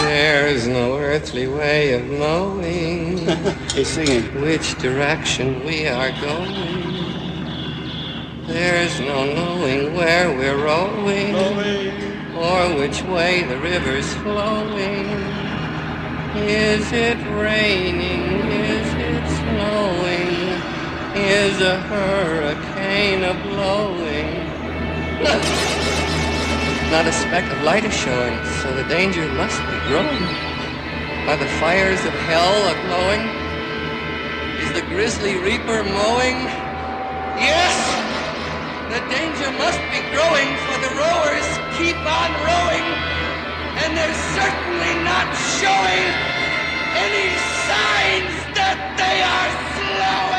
There's no earthly way of knowing He's singing. which direction we are going. There's no knowing where we're rowing or which way the river's flowing. Is it raining? Is it snowing? Is a hurricane a blowing? Not a speck of light is showing, so the danger must be growing. Are the fires of hell a glowing? Is the grisly reaper mowing? Yes! The danger must be growing, for the rowers keep on rowing, and they're certainly not showing any signs that they are slowing!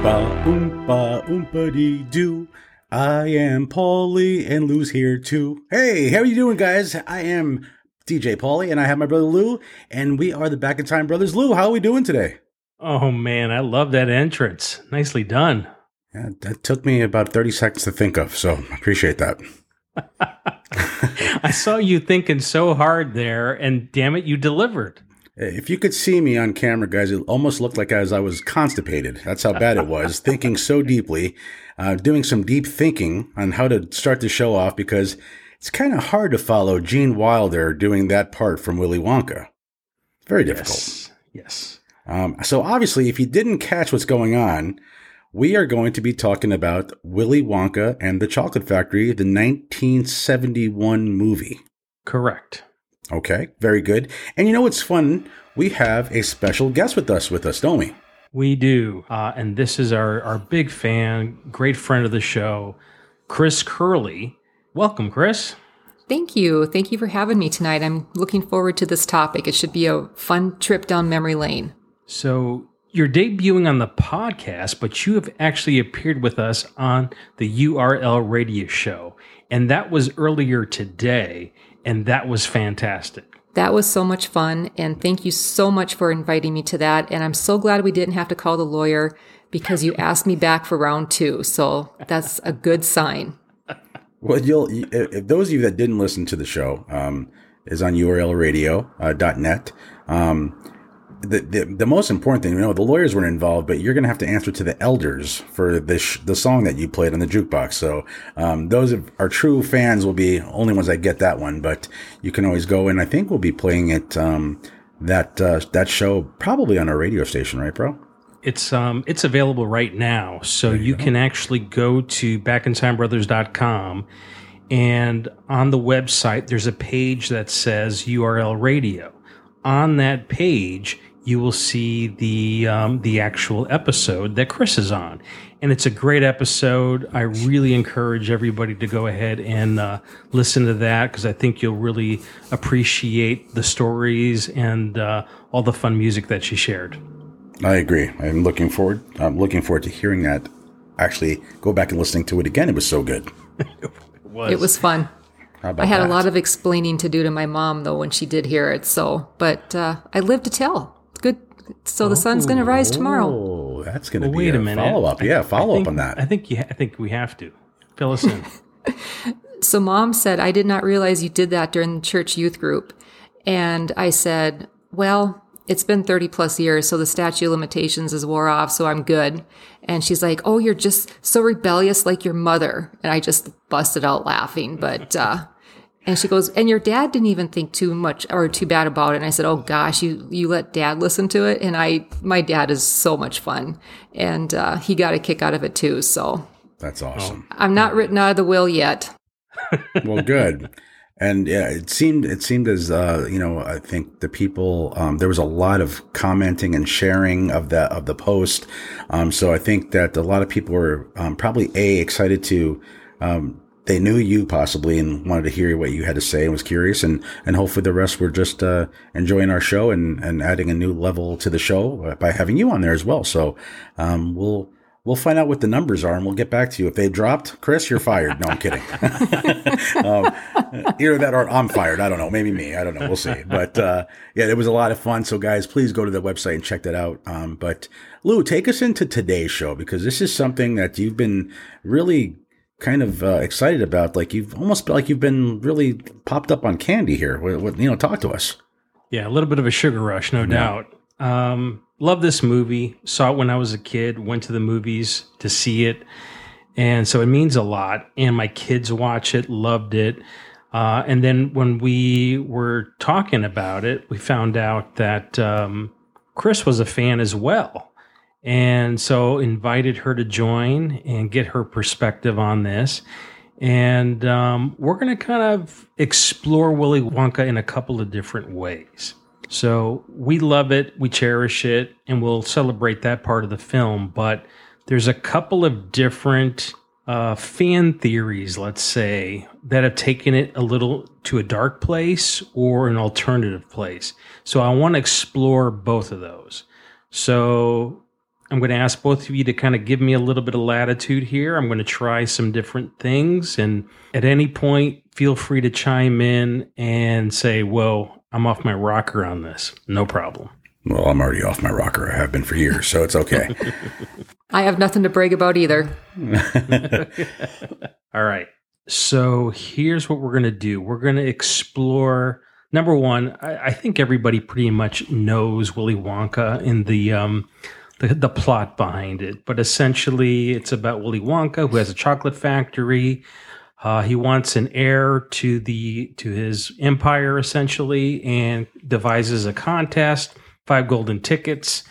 Oompa, oompa, oompa dee doo. I am Paulie and Lou's here too. Hey, how are you doing, guys? I am DJ Paulie and I have my brother Lou, and we are the Back in Time Brothers. Lou, how are we doing today? Oh man, I love that entrance. Nicely done. Yeah, that took me about 30 seconds to think of, so I appreciate that. I saw you thinking so hard there, and damn it, you delivered. If you could see me on camera, guys, it almost looked like as I was constipated. That's how bad it was, thinking so deeply, uh, doing some deep thinking on how to start the show off because it's kind of hard to follow Gene Wilder doing that part from Willy Wonka. Very difficult. Yes. Yes. Um, so obviously, if you didn't catch what's going on, we are going to be talking about Willy Wonka and the Chocolate Factory, the 1971 movie. Correct. Okay, very good. And you know what's fun? We have a special guest with us with us, don't we? We do. Uh, and this is our, our big fan, great friend of the show, Chris Curley. Welcome, Chris. Thank you. Thank you for having me tonight. I'm looking forward to this topic. It should be a fun trip down memory lane. So you're debuting on the podcast, but you have actually appeared with us on the URL radio show. And that was earlier today, and that was fantastic. That was so much fun. And thank you so much for inviting me to that. And I'm so glad we didn't have to call the lawyer because you asked me back for round two. So that's a good sign. Well, you'll if those of you that didn't listen to the show um, is on urlradio.net. Um, the, the the most important thing, you know, the lawyers weren't involved, but you're going to have to answer to the elders for the sh- the song that you played on the jukebox. So um, those of our true fans will be only ones that get that one, but you can always go and I think we'll be playing it um, that uh, that show probably on our radio station, right, bro? It's um it's available right now. So you, can actually go to backintimebrothers.com and on the website there's a page that says URL radio. On that page you will see the um, the actual episode that Chris is on, and it's a great episode. I really encourage everybody to go ahead and uh, listen to that because I think you'll really appreciate the stories and uh, all the fun music that she shared. I agree. I'm looking forward. I'm looking forward to hearing that. Actually, go back and listening to it again. It was so good. it was. It was fun. How about I had that? a lot of explaining to do to my mom though when she did hear it. So, but uh, I lived to tell. Good. So the sun's going to rise tomorrow. Oh, that's going to Well, be wait a, a minute. follow up. Yeah, follow think- up on that. I think you. I think we have to fill us in. So mom said, I did not realize you did that during the church youth group. And I said, well, it's been 30 plus years, so the statute of limitations is wore off, so I'm good. And she's like, oh, you're just so rebellious like your mother. And I just busted out laughing. But, uh, and she goes, and your dad didn't even think too much or too bad about it. And I said, oh gosh, you, you let dad listen to it. And I, my dad is so much fun and, uh, he got a kick out of it too. So That's awesome. I'm not written out of the will yet. well, good. And yeah, it seemed it seemed as uh, you know I think the people um, there was a lot of commenting and sharing of the of the post. Um, so I think that a lot of people were um, probably a excited to um, they knew you possibly and wanted to hear what you had to say and was curious and and hopefully the rest were just uh, enjoying our show and and adding a new level to the show by having you on there as well. So um, we'll we'll find out what the numbers are and we'll get back to you. If they dropped chris you're fired. No i'm kidding. Um, either that or i'm fired. I don't know. Maybe me. I don't know. We'll see. But uh, yeah it was a lot of fun. So guys please go to the website and check that out. Um, but lou take us into today's show because this is something that you've been really kind of uh, excited about. Like you've almost like you've been really popped up on candy here. What, what, you know, talk to us. Yeah, a little bit of a sugar rush, no yeah. doubt. Um, love this movie. Saw it when I was a kid. Went to the movies to see it, and so it means a lot. And my kids watch it, loved it. Uh, and then when we were talking about it, we found out that um, Chris was a fan as well. And so invited her to join and get her perspective on this. And um, we're going to kind of explore Willy Wonka in a couple of different ways. So we love it, we cherish it, and we'll celebrate that part of the film. But there's a couple of different uh, fan theories, let's say, that have taken it a little to a dark place or an alternative place. So I want to explore both of those. So I'm going to ask both of you to kind of give me a little bit of latitude here. I'm going to try some different things. And at any point, feel free to chime in and say, Whoa, I'm off my rocker on this. No problem. Well, I'm already off my rocker. I have been for years, so it's okay. I have nothing to brag about either. All right. So here's what we're going to do we're going to explore. Number one, I, I, think everybody pretty much knows Willy Wonka in the um, the, the plot behind it. But essentially, it's about Willy Wonka who has a chocolate factory. Uh, he wants an heir to the to his empire essentially, and devises a contest, five golden tickets,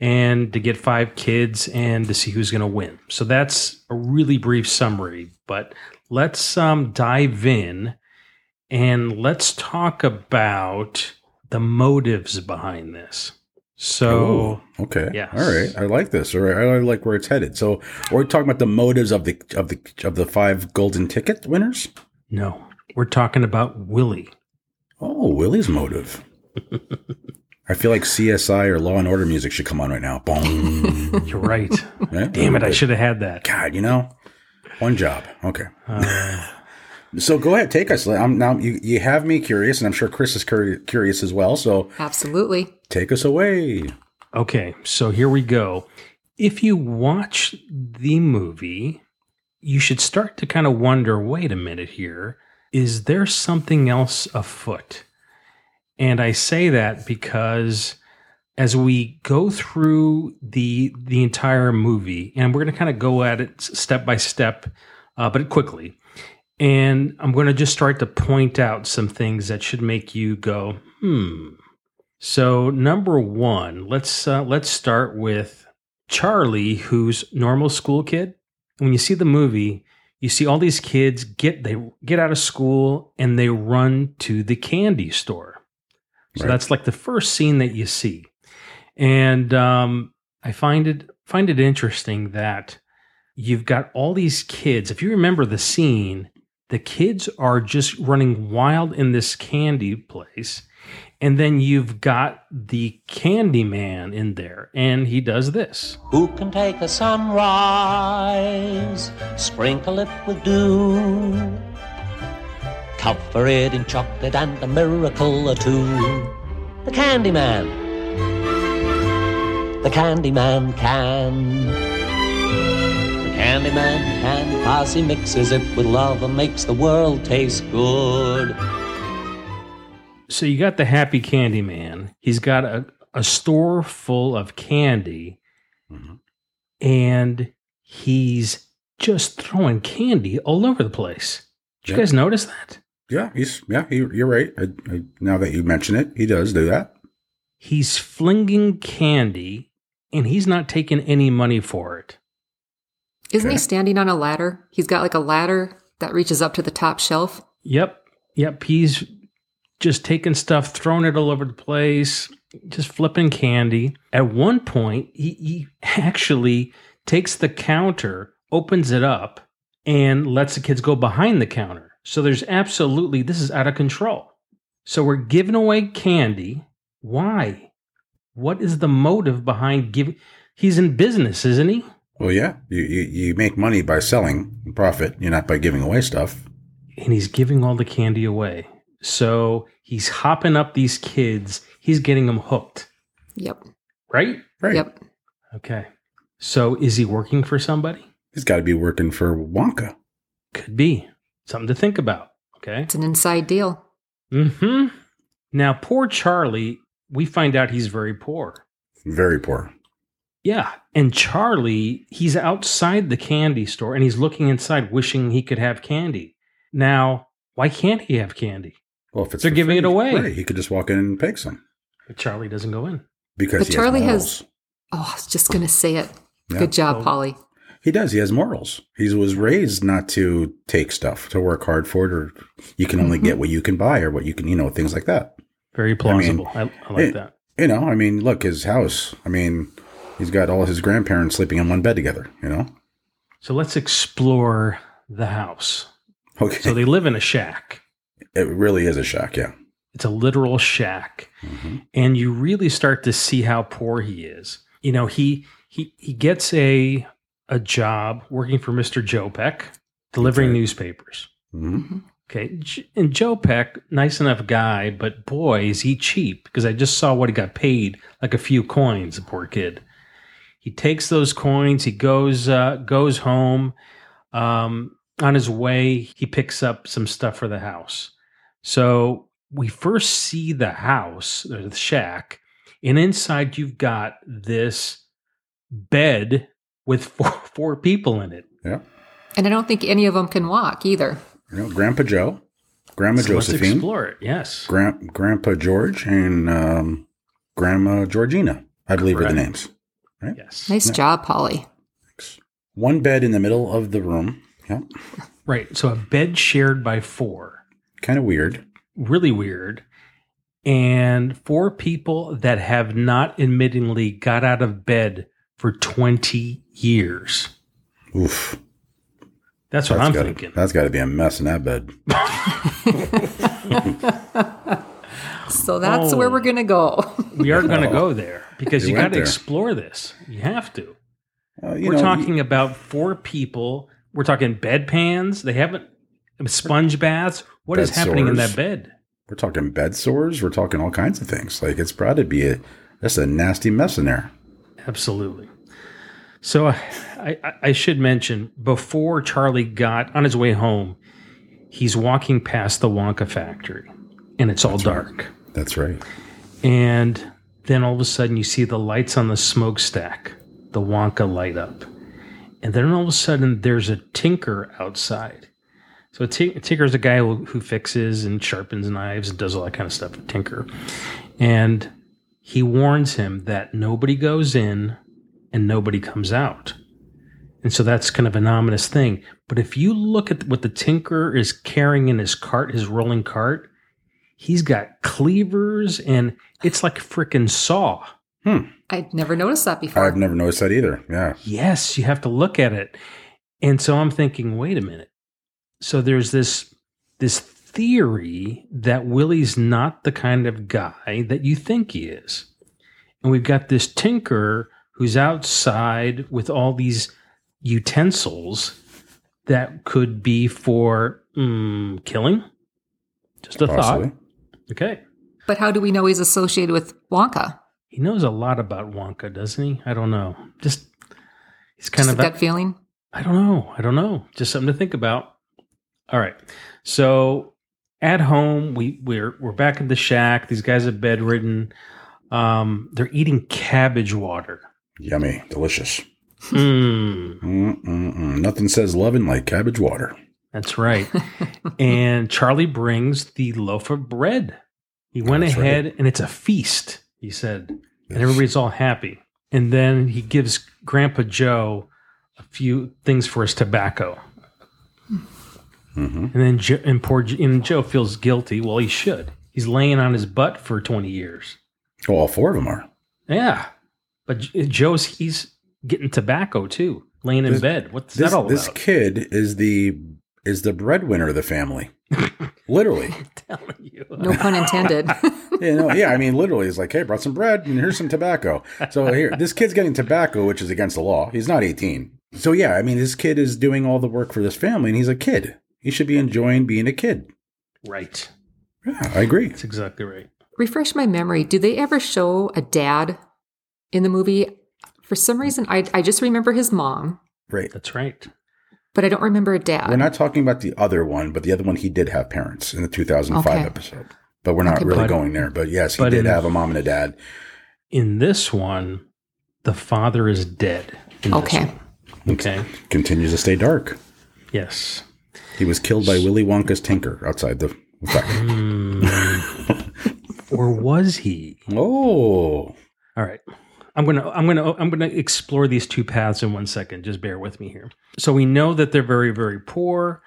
and to get five kids and to see who's going to win. So that's a really brief summary. But let's um, dive in and let's talk about the motives behind this. So Ooh, okay, yeah, all right, I like this. All right, I like where it's headed. So, we're talking about the motives of the of the of the five golden ticket winners. No, we're talking about Willie. Oh, Willie's motive. I feel like CSI or Law and Order music should come on right now. Boom. You're right. Yeah? Damn it! I should have had that. God, you know, one job. Okay. Uh, so go ahead, take us. I'm now you, you have me curious, and I'm sure Chris is cur- curious as well. So absolutely, take us away. Okay, so here we go. If you watch the movie, you should start to kind of wonder. Wait a minute here. Is there something else afoot? And I say that because as we go through the the entire movie, and we're going to kind of go at it step by step, uh, but quickly. And I'm going to just start to point out some things that should make you go, hmm. So number one, let's uh, let's start with Charlie, who's normal school kid. When you see the movie, you see all these kids get they get out of school and they run to the candy store. So right. that's like the first scene that you see, and um, I find it find it interesting that you've got all these kids. If you remember the scene, the kids are just running wild in this candy place. And then you've got the candy man in there, and he does this. Who can take a sunrise, sprinkle it with dew, cover it in chocolate and a miracle or two? The candy man. The candy man can. Candyman can cause he mixes it with love and makes the world taste good. So you got the happy candy man. He's got a, a store full of candy mm-hmm. and he's just throwing candy all over the place. Did you guys notice that? Yeah, he's yeah, he, you're right. I, I, now that you mention it, he does do that. He's flinging candy and he's not taking any money for it. Isn't okay. he standing on a ladder? He's got like a ladder that reaches up to the top shelf. Yep. Yep. He's just taking stuff, throwing it all over the place, just flipping candy. At one point, he, he actually takes the counter, opens it up, and lets the kids go behind the counter. So there's absolutely, this is out of control. So we're giving away candy. Why? What is the motive behind giving? He's in business, isn't he? Well, yeah, you, you, you make money by selling profit. You're not by giving away stuff. And he's giving all the candy away. So he's hopping up these kids. He's getting them hooked, Yep. right? Right. Yep. Okay. So is he working for somebody? He's got to be working for Wonka. Could be something to think about. Okay. It's an inside deal. Hmm. Now, poor Charlie. We find out he's very poor. Very poor. Yeah, and Charlie, he's outside the candy store and he's looking inside, wishing he could have candy. Now, why can't he have candy? Well, if it's They're for giving it away. right, he could just walk in and pick some But Charlie doesn't go in. because But he Charlie has, has- Oh, I was just going to say it. Yeah. Good job, Oh. Paulie. He does. He has morals. He was raised not to take stuff, to work hard for it, or you can only Mm-hmm. get what you can buy, or what you can, you know, things like that. Very plausible. I, I, like it- that. You know, I mean, look, his house. I mean, he's got all his grandparents sleeping in one bed together. You know. So let's explore the house. Okay. So they live in a shack. It really is a shock. Yeah. It's a literal shack. Mhm. and you really start to see how poor he is. You know, he he he gets a a job working for Mr. Jopeck, delivering Okay. newspapers. Mhm. Okay, and Jopeck, nice enough guy, but boy, is he cheap because I just saw what he got paid, like a few coins. The poor kid. He takes those coins. He goes uh, goes home. Um, on his way, he picks up some stuff for the house. So we first see the house, or the shack, and inside you've got this bed with four, four people in it. Yeah. And I don't think any of them can walk either. You know, Grandpa Joe, Grandma So let's Josephine, explore it. Yes. Grand, Grandpa George, and um, Grandma Georgina. I believe are the Correct. names. Yes. Nice job, Paulie. One bed in the middle of the room. Yeah. Right. So a bed shared by four. Kind of weird. Really weird. And four people that have not admittingly got out of bed for 20 years. Oof. That's what That's I'm gotta, thinking. That's got to be a mess in that bed. So that's Oh. where we're going to go. We are going to go there because You you got to explore this. You have to. Uh, you We're know, talking about four people. We're talking bed pans. They haven't sponge baths. What is Bed happening in that bed? We're talking bed sores. We're talking all kinds of things. Like it's probably be a that's a nasty mess in there. Absolutely. So I, I, I should mention before Charlie got on his way home, he's walking past the Wonka factory, and it's all dark. That's right. And then all of a sudden, you see the lights on the smokestack, the Wonka light up. And then all of a sudden, there's a tinker outside. So a, tinker is a guy who, who fixes and sharpens knives and does all that kind of stuff. A tinker. And he warns him that nobody goes in and nobody comes out. And so that's kind of an ominous thing. But if you look at what the tinker is carrying in his cart, his rolling cart, he's got cleavers and it's like a freaking saw. Hmm. I'd never noticed that before. I've never noticed that either. Yeah. Yes, you have to look at it. And so I'm thinking, wait a minute. So there's this this theory that Willie's not the kind of guy that you think he is. And we've got this tinker who's outside with all these utensils that could be for mm, killing. Just a Possibly. thought. Okay. but how do we know he's associated with Wonka? He knows a lot about Wonka, doesn't he? I don't know. Just he's kind Just of a gut feeling. I don't know. I don't know. Just something to think about. All right. So at home, we we're we're back in the shack. These guys are bedridden. Um, they're eating cabbage water. Yummy. Delicious. Mm, Mm-mm-mm. Nothing says loving like cabbage water. that's right. and Charlie brings the loaf of bread. He went That's ahead and it's a feast, he said. And everybody's all happy. And then he gives Grandpa Joe a few things for his tobacco. hmm And then jo- and poor and Joe feels guilty. Well, he should. He's laying on his butt for 20 years. Oh, all four of them are. Yeah. But Joe's, he's getting tobacco too. laying in bed. What's This, that all about? this kid is the is the breadwinner of the family. literally. telling you. No pun intended. You know, yeah, I mean, literally, he's like, "Hey, brought some bread and here's some tobacco." So here, this kid's getting tobacco, which is against the law. He's not 18. So yeah, I mean, this kid is doing all the work for this family, and he's a kid. He should be enjoying being a kid. Right. Yeah, I agree. That's exactly right. Refresh my memory. Do they ever show a dad in the movie? For some reason, I, I just remember his mom, Right. That's right. But I don't remember a dad. We're not talking about the other one, but the other one he did have parents in the 2005 Okay. episode. But we're not Okay, really but- going there. But yes, he but did in- have a mom and a dad. In this one, the father is dead. in this Okay. one. Okay. Continues to stay dark. Yes. He was killed by Willy Wonka's tinker outside the factory. Hmm. Or was he? oh, All right. I'm going to I'm going to I'm going to explore these two paths in one second. Just bear with me here. So we know that they're very very poor.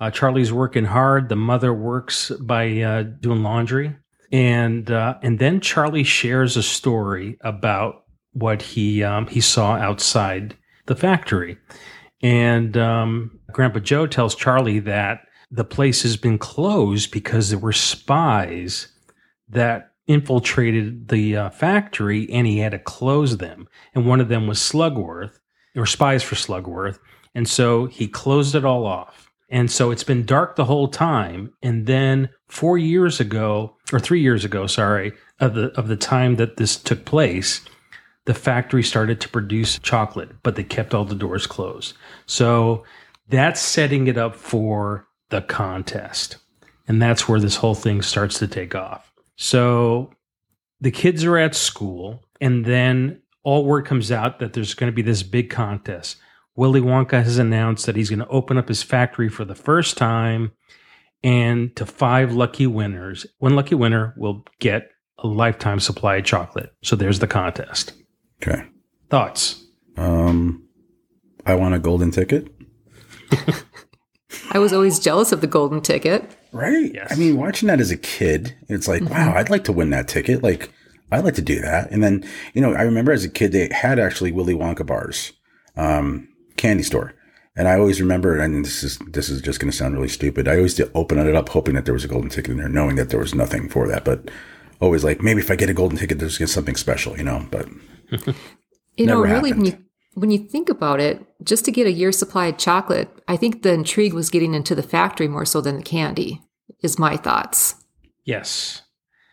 Uh, Charlie's working hard. The mother works by uh, doing laundry, and uh, and then Charlie shares a story about what he um, he saw outside the factory, and um, Grandpa Joe tells Charlie that the place has been closed because there were spies that infiltrated the uh, factory and he had to close them. And one of them was Slugworth, or spies for Slugworth. And so he closed it all off. And so it's been dark the whole time. And then four years ago, or three years ago, sorry, of the of the time that this took place, the factory started to produce chocolate, but they kept all the doors closed. So that's setting it up for the contest. And that's where this whole thing starts to take off. So the kids are at school, and then all word comes out that there's going to be this big contest. Willy Wonka has announced that he's going to open up his factory for the first time, and to five lucky winners, one lucky winner will get a lifetime supply of chocolate. So there's the contest. okay. Thoughts? Um, I want a golden ticket. I was always jealous of the golden ticket. Right. Yes. I mean, watching that as a kid, it's like, wow, I'd like to win that ticket. Like, I'd like to do that. And then, you know, I remember as a kid, they had actually Willy Wonka bars, um, candy store. And I always remember, and this is this is just going to sound really stupid. I always did open it up, hoping that there was a golden ticket in there, knowing that there was nothing for that. But always like, maybe if I get a golden ticket, there's something special, you know. But You know, really, when you happened. When you think about it, just to get a year's supply of chocolate, I think the intrigue was getting into the factory more so than the candy. Is my thoughts Yes.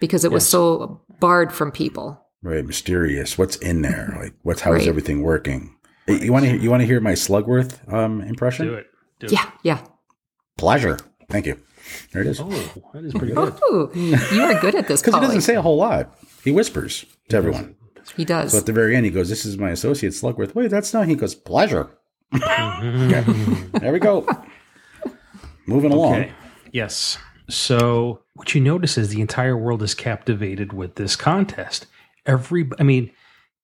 because it was so barred from people. right, mysterious. What's in there? Like, what's how is Right. everything working? Hey, You want to you want to hear my Slugworth um, impression? Do it. Do Yeah, yeah. Pleasure. Thank you. There it is. Oh, that is pretty good. Oh, you are good at this, Because he doesn't say a whole lot. He whispers to everyone. He does. So at the very end, he goes, "This is my associate Slugworth." Wait, that's not. He goes, "Pleasure." Okay. There we go. Moving along. Okay. Yes. So what you notice is the entire world is captivated with this contest. Every, I mean,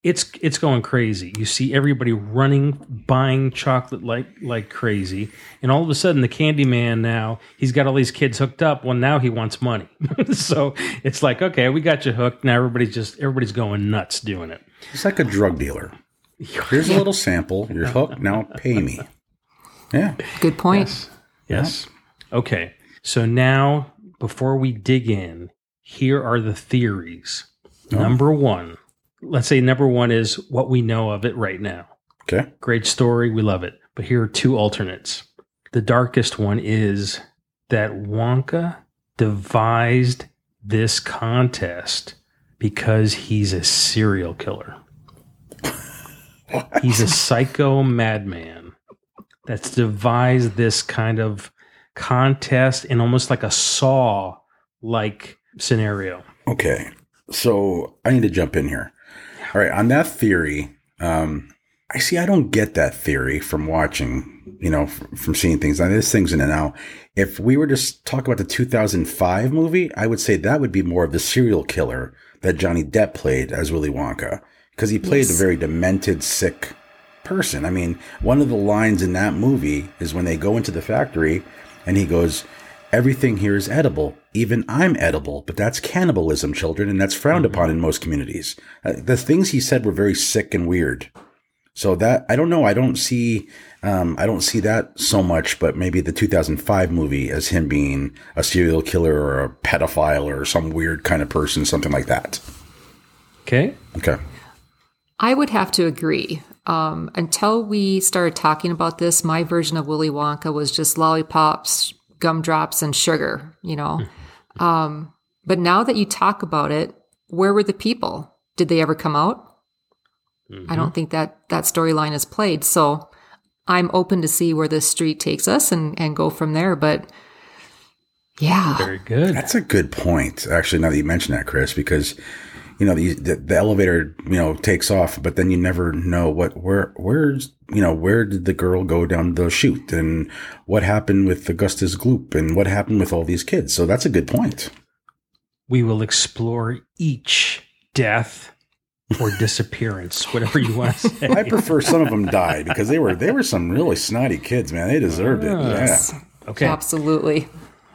it's it's going crazy. You see everybody running, buying chocolate like like crazy, and all of a sudden, the Candy Man now he's got all these kids hooked up. Well, now he wants money. so it's like, okay, we got you hooked. Now everybody's just everybody's going nuts doing it. It's like a drug dealer. Here's a little sample. You're hooked. Now pay me. Yeah. good point. Yes. Okay. So now, before we dig in, here are the theories. Oh. Number one, let's say number one is what we know of it right now. Okay. Great story. We love it. But here are two alternates. The darkest one is that Wonka devised this contest because he's a serial killer. He's a psycho madman that's devised this kind of contest in almost like a saw like scenario. Okay. So I need to jump in here. All right. On that theory, um, I see. I don't get that theory from watching. You know, from, from seeing things. Now, this thing's in and out. If we were to talk about the 2005 movie, I would say that would be more of the serial killer that Johnny Depp played as Willy Wonka because he played a very demented, sick person. I mean, one of the lines in that movie is when they go into the factory and he goes, Everything here is edible. Even I'm edible, but that's cannibalism, children, and that's frowned upon in most communities. Uh, the things he said were very sick and weird. So that I don't know. I don't see. Um, I don't see that so much, but maybe the 2005 movie as him being a serial killer or a pedophile or some weird kind of person, something like that. Okay. Okay. I would have to agree. Um, until we started talking about this, my version of Willy Wonka was just lollipops, gumdrops, and sugar, you know. Um, but now that you talk about it, where were the people? Did they ever come out? I don't think that that storyline is played. So I'm open to see where this street takes us and, and go from there. But yeah, Very good. That's a good point, actually. Now that you mention that, Chris, because you know the, the the elevator you know takes off, but then you never know what where where's you know where did the girl go down the chute and what happened with Augustus Gloop and what happened with all these kids. So that's a good point. we will explore each death or disappearance, whatever you want to say. I prefer some of them died because they were they were some really snotty kids, man. They deserved it. Yes. Yeah. Okay. absolutely.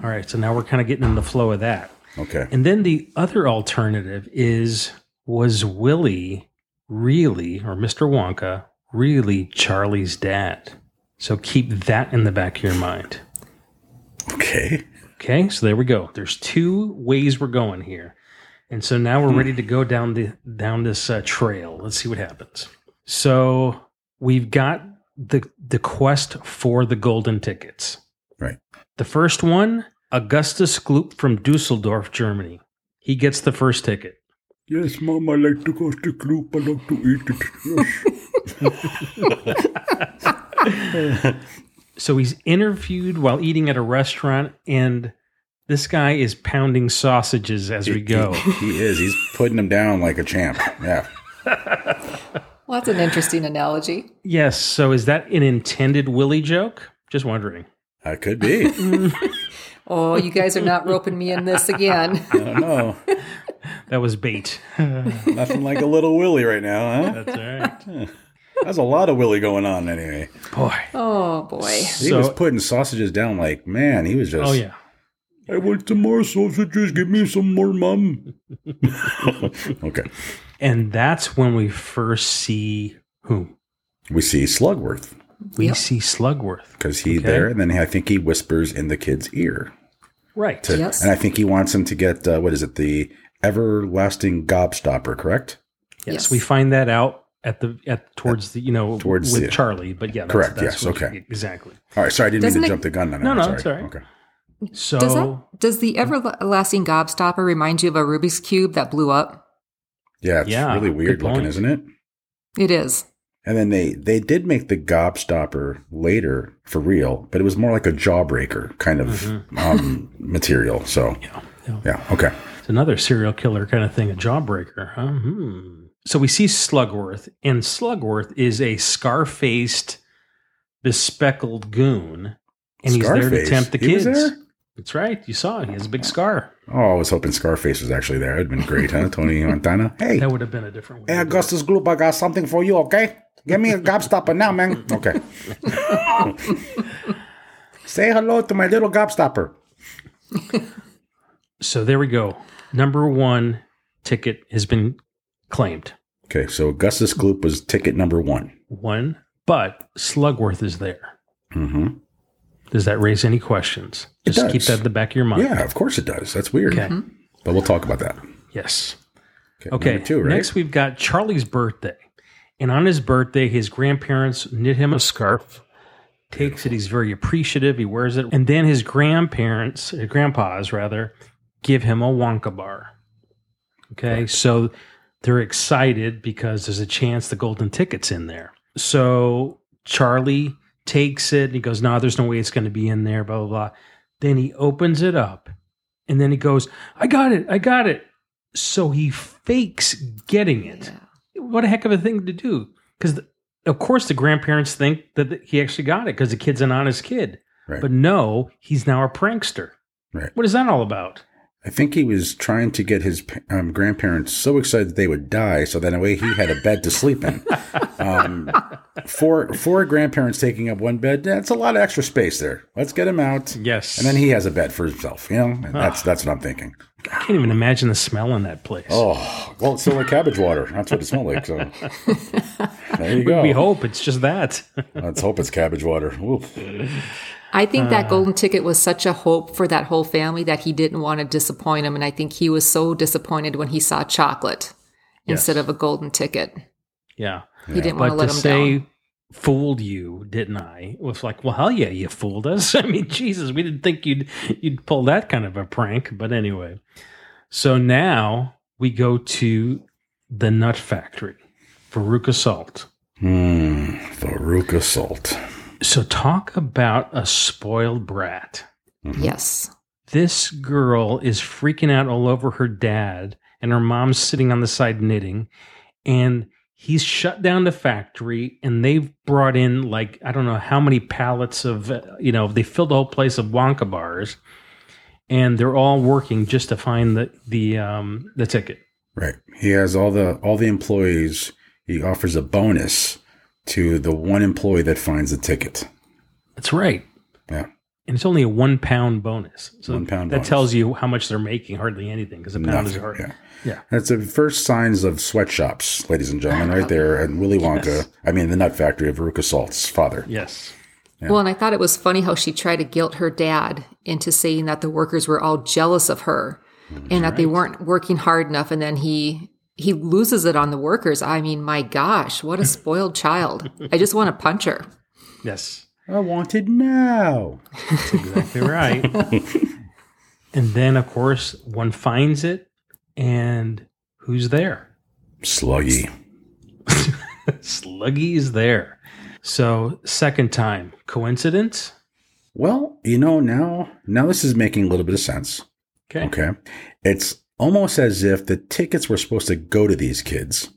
All right. So now we're kind of getting in the flow of that. Okay. And then the other alternative is was Willie really, or Mr. Wonka, really Charlie's dad? So keep that in the back of your mind. Okay. Okay, so there we go. There's two ways we're going here, and so now we're ready to go down the down this uh, trail. Let's see what happens. So we've got the the quest for the golden tickets. Right. The first one, Augustus Gloop from Dusseldorf, Germany. He gets the first ticket. Yes, Mom, I like to go to Gloop. I like to eat it. Yes. So he's interviewed while eating at a restaurant, and this guy is pounding sausages as we go. He, he is. He's putting them down like a champ. Yeah. Well, that's an interesting analogy. Yes. So is that an intended Willie joke? Just wondering. That could be. Oh, you guys are not roping me in this again. I don't know. That was bait. Nothing like a little Willie right now, huh? That's all right. There's a lot of Willie going on anyway. Boy. Oh boy. He So- was putting sausages down like, man, he was just. Oh yeah. I want some more sausages. Give me some more, mom. okay. And that's when we first see who? We see Slugworth We Yep. see Slugworth. because he's Okay. there, and then I think he whispers in the kid's ear. Right. To, Yes. And I think he wants him to get, uh, what is it, the everlasting gobstopper, correct? Yes, Yes. we find that out at the at towards the you know Towards with the- Charlie. But yeah, that's, Correct, That's yes, what- okay. exactly. All right. Sorry, I didn't Doesn't mean to it- jump the gun on that. No, no, Sorry. it's all right. Okay. So Does that does the everlasting gobstopper remind you of a Rubik's cube that blew up? Yeah, it's Yeah, really weird looking, isn't it? It is. And then they they did make the gobstopper later for real, but it was more like a jawbreaker kind of um, material. So yeah, yeah. yeah, okay. it's another serial killer kind of thing, a jawbreaker. Huh? Hmm. So we see Slugworth, and Slugworth is a scar-faced, bespeckled goon, and he's there to tempt the kids. That's right. You saw it. He has a big scar. Oh, I was hoping Scarface was actually there. It'd been great, huh? Tony Montana. Hey, That would have been a different way. hey, to do it. Augustus Gloop, I got something for you. Okay, give me a gobstopper now, man. Okay. Say hello to my little gobstopper. So there we go. Number one ticket has been claimed. Okay, so Augustus Gloop was ticket number one. One, but Slugworth is there. Mm-hmm. Does that raise any questions? It Just keep that in the back of your mind. Yeah, of course it does. That's weird. Okay. But we'll talk about that. Yes. Okay. Okay. Number two, right? Next, we've got Charlie's birthday. And on his birthday, his grandparents knit him a scarf. Takes it. He's very appreciative. He wears it. And then his grandparents, uh, grandpas rather, give him a Wonka bar. Okay. So they're excited because there's a chance the golden ticket's in there. So Charlie takes it. And he goes, No, there's no way it's going to be in there, blah, blah, blah. Then he opens it up. And then he goes, I got it. I got it. So he fakes getting it. What a heck of a thing to do. Because, of course, the grandparents think that he actually got it because the kid's an honest kid. Right. But no, he's now a prankster. Right. What is that all about? I think he was trying to get his um, grandparents so excited that they would die, so that in a way he had a bed to sleep in. Um, four four grandparents taking up one bed. That's a lot of extra space there. Let's get him out. Yes. And then he has a bed for himself. You know, and that's that's what I'm thinking. I can't even imagine the smell in that place. Oh, well, it's still like cabbage water. That's what it smelled like. So there you go. We hope it's just that. Let's hope it's cabbage water. Oof. I think that golden ticket was such a hope for that whole family that he didn't want to disappoint him. And I think he was so disappointed when he saw chocolate instead of a golden ticket. yeah. He didn't want But to let to him say down. fooled you, didn't I? It was like, well, hell yeah, you fooled us. I mean, Jesus, we didn't think you'd you'd pull that kind of a prank. But anyway, so now we go to the Nut Factory, Veruca Salt. Hmm. Veruca salt. So talk about a spoiled brat. Yes. This girl is freaking out all over her dad, and her mom's sitting on the side knitting, and he's shut down the factory, and they've brought in like I don't know how many pallets of uh, you know they filled the whole place of Wonka bars, and they're all working just to find the the um the ticket. Right. He has all the all the employees. He offers a bonus to the one employee that finds a ticket. That's right. Yeah. And it's only a one pound bonus. So One pound that bonus. tells you how much they're making. Hardly anything because a pound is hard. yeah. Yeah. That's the first signs of sweatshops, ladies and gentlemen, right there. And Willy Wonka, Yes. I mean, the nut factory of Veruca Salt's father. Yes. Well, and I thought it was funny how she tried to guilt her dad into saying that the workers were all jealous of her mm-hmm. and that they weren't working hard enough. And then he he loses it on the workers. I mean, my gosh, what a spoiled child! I just want to punch her. Yes. I want it now. That's exactly right. and then, of course, one finds it, and who's there? Sluggy. Sluggy is there. So, second time. Coincidence? Well, you know, now now this is making a little bit of sense. Okay. Okay. It's almost as if the tickets were supposed to go to these kids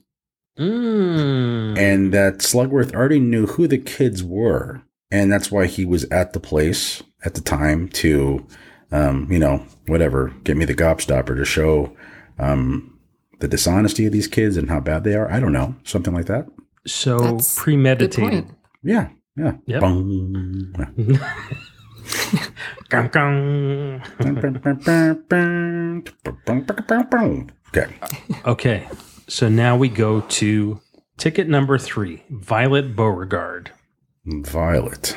Mm. and that Slugworth already knew who the kids were. And that's why he was at the place at the time to, um, you know, whatever, get me the gobstopper to show um, the dishonesty of these kids and how bad they are. I don't know. Something like that. So, That's premeditated. point. Yeah. Yeah. Yep. Bong. Gung, gung. okay. Okay. So now we go to ticket number three Violet Beauregarde, Violet.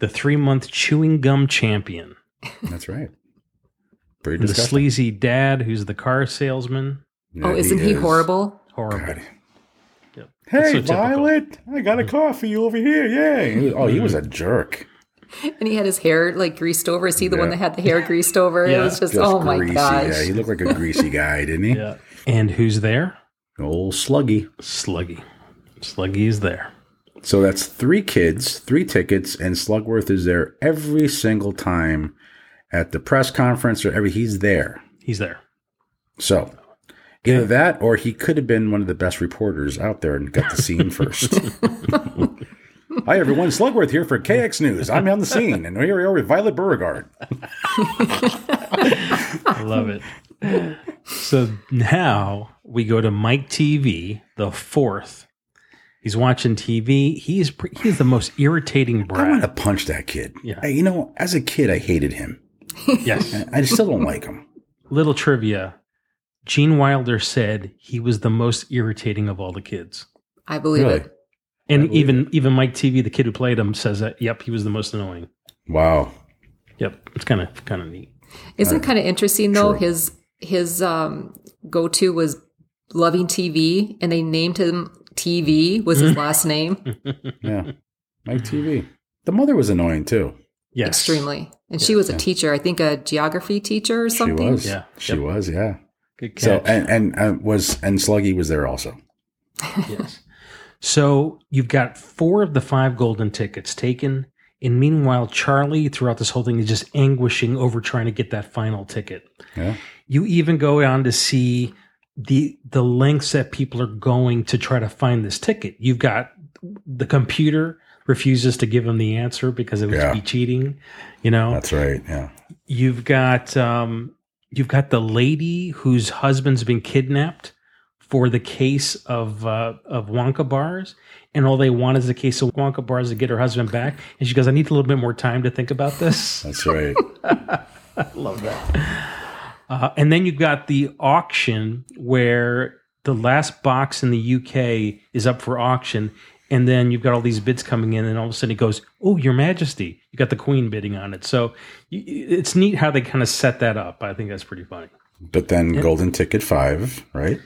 the three month chewing gum champion. That's right. Very the sleazy dad who's the car salesman. Oh, isn't he is. horrible? Horrible. God. Yep. Hey, so typical. Violet, I got a coffee over here. Yay. He was- oh, he was a jerk. And he had his hair like greased over. Is he the one that had the hair greased over? Yeah. it was just, Just oh my greasy. gosh. Yeah, he looked like a greasy guy, didn't he? Yeah. And who's there? Old Sluggy. Sluggy. Sluggy is there. So that's three kids, three tickets, and Slugworth is there every single time at the press conference or every. He's there. He's there. So either that or he could have been one of the best reporters out there and got the scene first. Hi everyone, Slugworth here for KX News. I'm on the scene, and here we are with Violet Beauregarde. I love it. so now we go to Mike TV, the fourth. He's watching TV. He's pre- he's the most irritating brat. I want to punch that kid. Yeah. Hey, you know, as a kid, I hated him. Yes. I still don't like him. Little trivia. Gene Wilder said he was the most irritating of all the kids. I believe Really? it. And even even Mike TV, the kid who played him, says that. Yep, he was the most annoying. Wow. Yep, it's kind of kind of neat. Isn't kind of interesting though? True. His his um, go to was loving TV, and they named him TV was his last name. Yeah. Mike TV. The mother was annoying too. Yes, Extremely, and she was a teacher. I think a geography teacher or something. She was. Yeah. She Yep. was, yeah. Good catch. So and and uh, was and Sluggy was there also. yes. So you've got four of the five golden tickets taken. And meanwhile, Charlie, throughout this whole thing, is just anguishing over trying to get that final ticket. Yeah. You even go on to see the the lengths that people are going to try to find this ticket. You've got the computer refuses to give them the answer because it would Yeah. be cheating. You know, That's right. Yeah. You've got um, you've got the lady whose husband's been kidnapped for the case of uh, of Wonka bars, and all they want is a case of Wonka bars to get her husband back. And she goes, "I need a little bit more time to think about this." That's right. I love that. Uh, and then you've got the auction where the last box in the UK is up for auction. And then you've got all these bids coming in, and all of a sudden it goes, Oh, Your Majesty. You got the Queen bidding on it. So it's neat how they kind of set that up. I think that's pretty funny. But then Golden Ticket 5, right?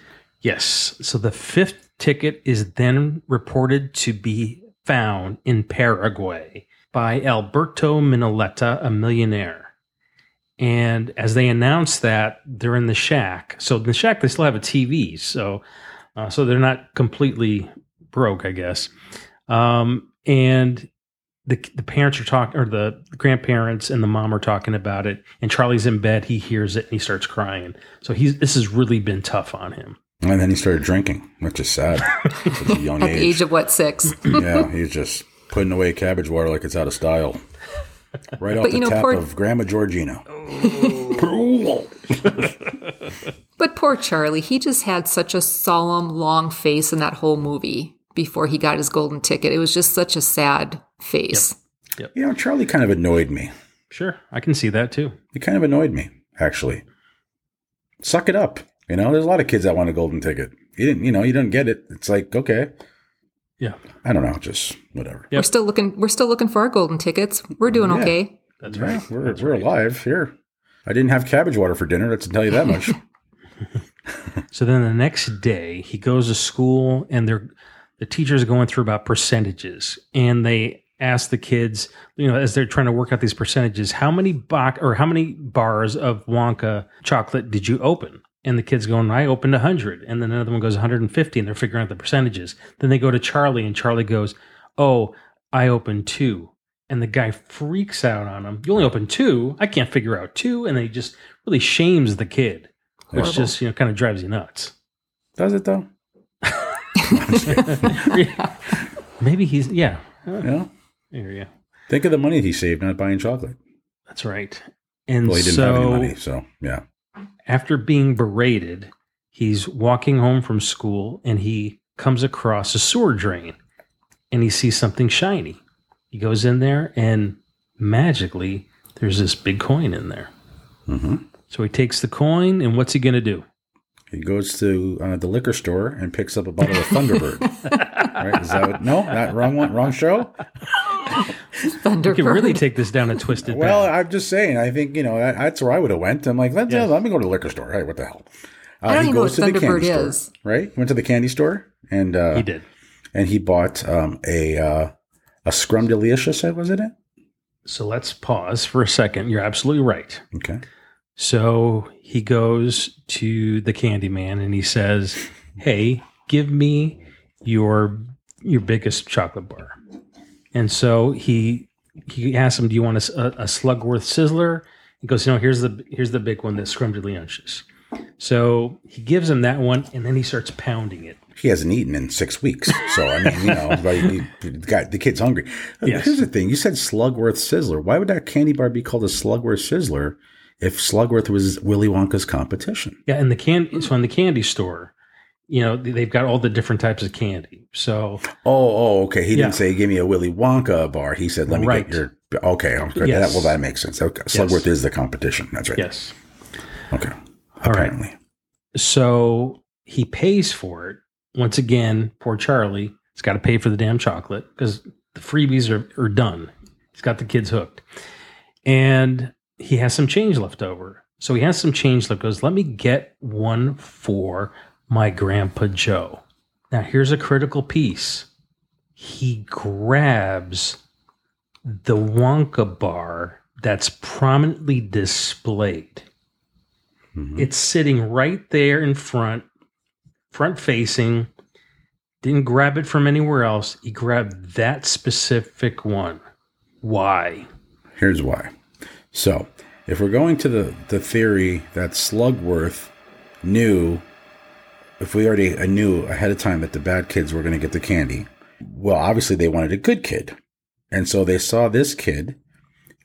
Yes. So the fifth ticket is then reported to be found in Paraguay by Alberto Minoletta, a millionaire. And as they announce that, they're in the shack. So in the shack, they still have a TV. So, uh, so they're not completely broke, I guess. Um, and the the parents are talking, or the grandparents and the mom are talking about it. And Charlie's in bed. He hears it and he starts crying. So he's this has really been tough on him. And then he started drinking, which is sad. At a young At the age. age of what, six? yeah, he's just putting away cabbage water like it's out of style. Right off But, the you know, tap poor- of Grandma Georgina. But poor Charlie, he just had such a solemn, long face in that whole movie before he got his golden ticket. It was just such a sad face. You know, Charlie kind of annoyed me. Sure, I can see that too. He kind of annoyed me, actually. Suck it up. You know, there's a lot of kids that want a golden ticket. You didn't, you know, you didn't get it. It's like, okay. Yeah, I don't know, just whatever. Yep. We're still looking. We're still looking for our golden tickets. We're doing Yeah. okay. that's Yeah, right. we're, That's we're right. alive here. I didn't have cabbage water for dinner. Let's tell you that much. So then the next day, he goes to school, and they're the teachers are going through about percentages, and they ask the kids, you know, as they're trying to work out these percentages, how many box or how many bars of Wonka chocolate did you open? And the kids going, I opened 100. And then another one goes 150, and they're figuring out the percentages. Then they go to Charlie, and Charlie goes, Oh, I opened two. And the guy freaks out on him. You only opened two. I can't figure out two. And then he just really shames the kid, which just, you know, kind of drives you nuts. Does it though? Maybe he's yeah. You know? There you go. Think of the money he saved not buying chocolate. That's right. And Well, he didn't so have any money, so yeah. After being berated, he's walking home from school and he comes across a sewer drain and he sees something shiny. He goes in there and magically there's this big coin in there. hmm So he takes the coin and what's he going to do? He goes to uh, the liquor store and picks up a bottle of Thunderbird. right? Is that what, no? Not wrong one. Wrong show. You Thunderbird. can really take this down a twisted Well, path. I'm just saying. I think you know that, that's where I would have went. I'm like, let, Yeah. let me go to the liquor store. Hey, What the hell? Uh, I don't he even know goes what to the candy Thunderbird store. is. Right? Went to the candy store and uh, He did. and he bought um, a uh, a Scrum Delicious. Was it it? So let's pause for a second. You're absolutely right. Okay. So he goes to the candy man and he says, Hey, give me your your biggest chocolate bar. And so he he asks him, Do you want a, a Slugworth Sizzler? He goes, No, here's the here's the big one, the scrumdiddlyumptious. So he gives him that one and then he starts pounding it. He hasn't eaten in six weeks, so I mean, you know, he got the kid's hungry. Uh, yes. Here's the thing: you said Slugworth Sizzler. Why would that candy bar be called a Slugworth Sizzler if Slugworth was Willy Wonka's competition? Yeah, and the can so in the candy store, you know, they've got all the different types of candy. So Oh, oh, okay. He Yeah. didn't say give me a Willy Wonka bar. He said let me Right. get your. Okay, okay. Yes. That, well, that makes sense. Okay. Slugworth is the competition. That's right. yes. Okay. All right. Apparently. So he pays for it. Once again, poor Charlie He's got to pay for the damn chocolate because the freebies are, are done. He's got the kids hooked. And he has some change left over. So he has some change left. Goes, let me get one for my grandpa Joe. Now here's a critical piece. He grabs the Wonka bar that's prominently displayed. Mhm. It's sitting right there in front, front facing. Didn't grab it from anywhere else. He grabbed that specific one. Why? Here's why. So, if we're going to the, the theory that Slugworth knew, if we already knew ahead of time that the bad kids were going to get the candy, well, obviously they wanted a good kid. And so they saw this kid,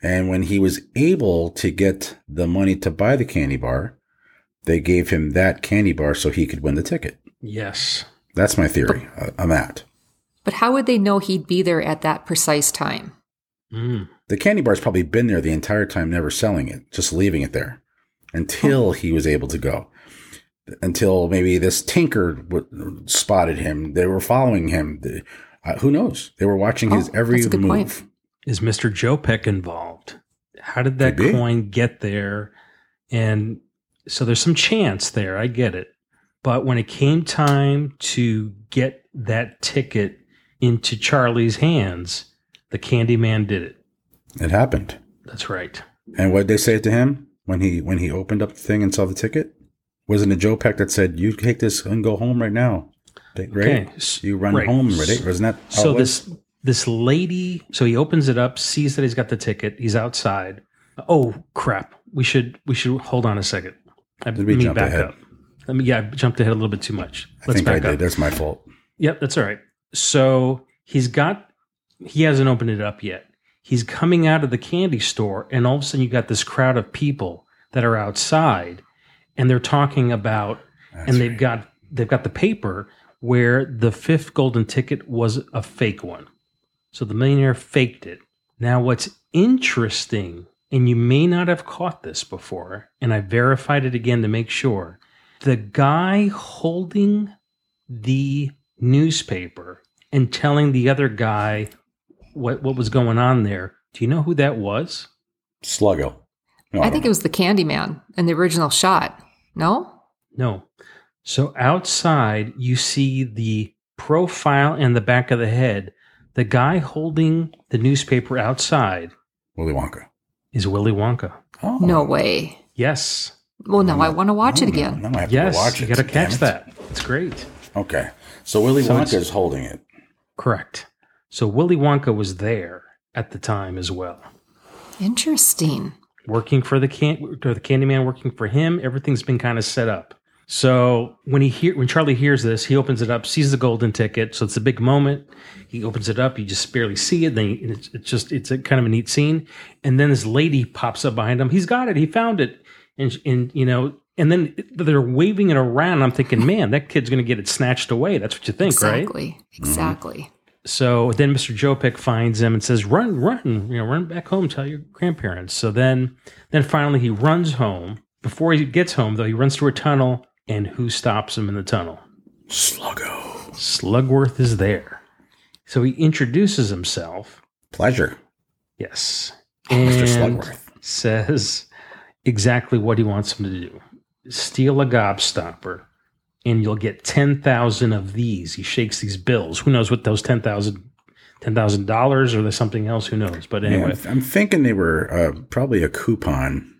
and when he was able to get the money to buy the candy bar, they gave him that candy bar so he could win the ticket. Yes. That's my theory uh, on that. But how would they know he'd be there at that precise time? Mm. The candy bar's probably been there the entire time, never selling it, just leaving it there. until he was able to go. Until maybe this tinker w- spotted him. They were following him. The- uh, who knows? They were watching his Oh, every that's a good move. point. Is Mr. Jopeck involved? How did that Could be. coin get there? And so there's some chance there. I get it. But when it came time to get that ticket into Charlie's hands, the Candyman did it. It happened. That's right. And what did they say to him when he when he opened up the thing and saw the ticket? Wasn't it Jopeck that said, "You take this and go home right now"? Right? Okay, You run right. home, right? Wasn't that so this this lady so he opens it up sees that he's got the ticket he's outside oh crap we should we should hold on a second I, Did we let me jump back ahead? up let me yeah i jumped ahead a little bit too much I let's think I did. up That's my fault. yep that's all right so he's got he hasn't opened it up yet he's coming out of the candy store and all of a sudden you got this crowd of people that are outside and they're talking about That's and they've right. got they've got the paper where the fifth golden ticket was a fake one. So the millionaire faked it. Now what's interesting, and you may not have caught this before, and I verified it again to make sure. The guy holding the newspaper and telling the other guy what what was going on there. Do you know who that was? Sluggo. No, I think it was the Candyman in the original shot. No? No. So outside, you see the profile and the back of the head. The guy holding the newspaper outside Willy Wonka. is Willy Wonka. Oh, No way. Yes. Well, now I want to watch it oh, again. Now I have Yes. to go watch you got to damn catch it. that. It's great. Okay. So Willy So Wonka it's- is holding it. Correct. So Willy Wonka was there at the time as well. Interesting. Working for the can or the Candyman working for him. Everything's been kind of set up. So when he hear when Charlie hears this, he opens it up, sees the golden ticket. So it's a big moment. He opens it up, you just barely see it. Then you- it's, it's just it's a kind of a neat scene. And then this lady pops up behind him. He's got it. He found it. And and you know. And then they're waving it around. I'm thinking, man, that kid's going to get it snatched away. That's what you think, right? Exactly. Exactly. Mm-hmm. So then Mr. Jopeck finds him and says, "Run, run, you know, run back home. Tell your grandparents." So then, then finally he runs home. Before he gets home, though, he runs through a tunnel, and who stops him in the tunnel? Sluggo. Slugworth is there. So he introduces himself. Pleasure. Yes, oh, Mr. and Slugworth. says exactly what he wants him to do: steal a gobstopper, and you'll get ten thousand of these. He shakes these bills. Who knows what those ten thousand ten thousand dollars or there's something else? Who knows? But anyway, I'm, I'm thinking they were uh, probably a coupon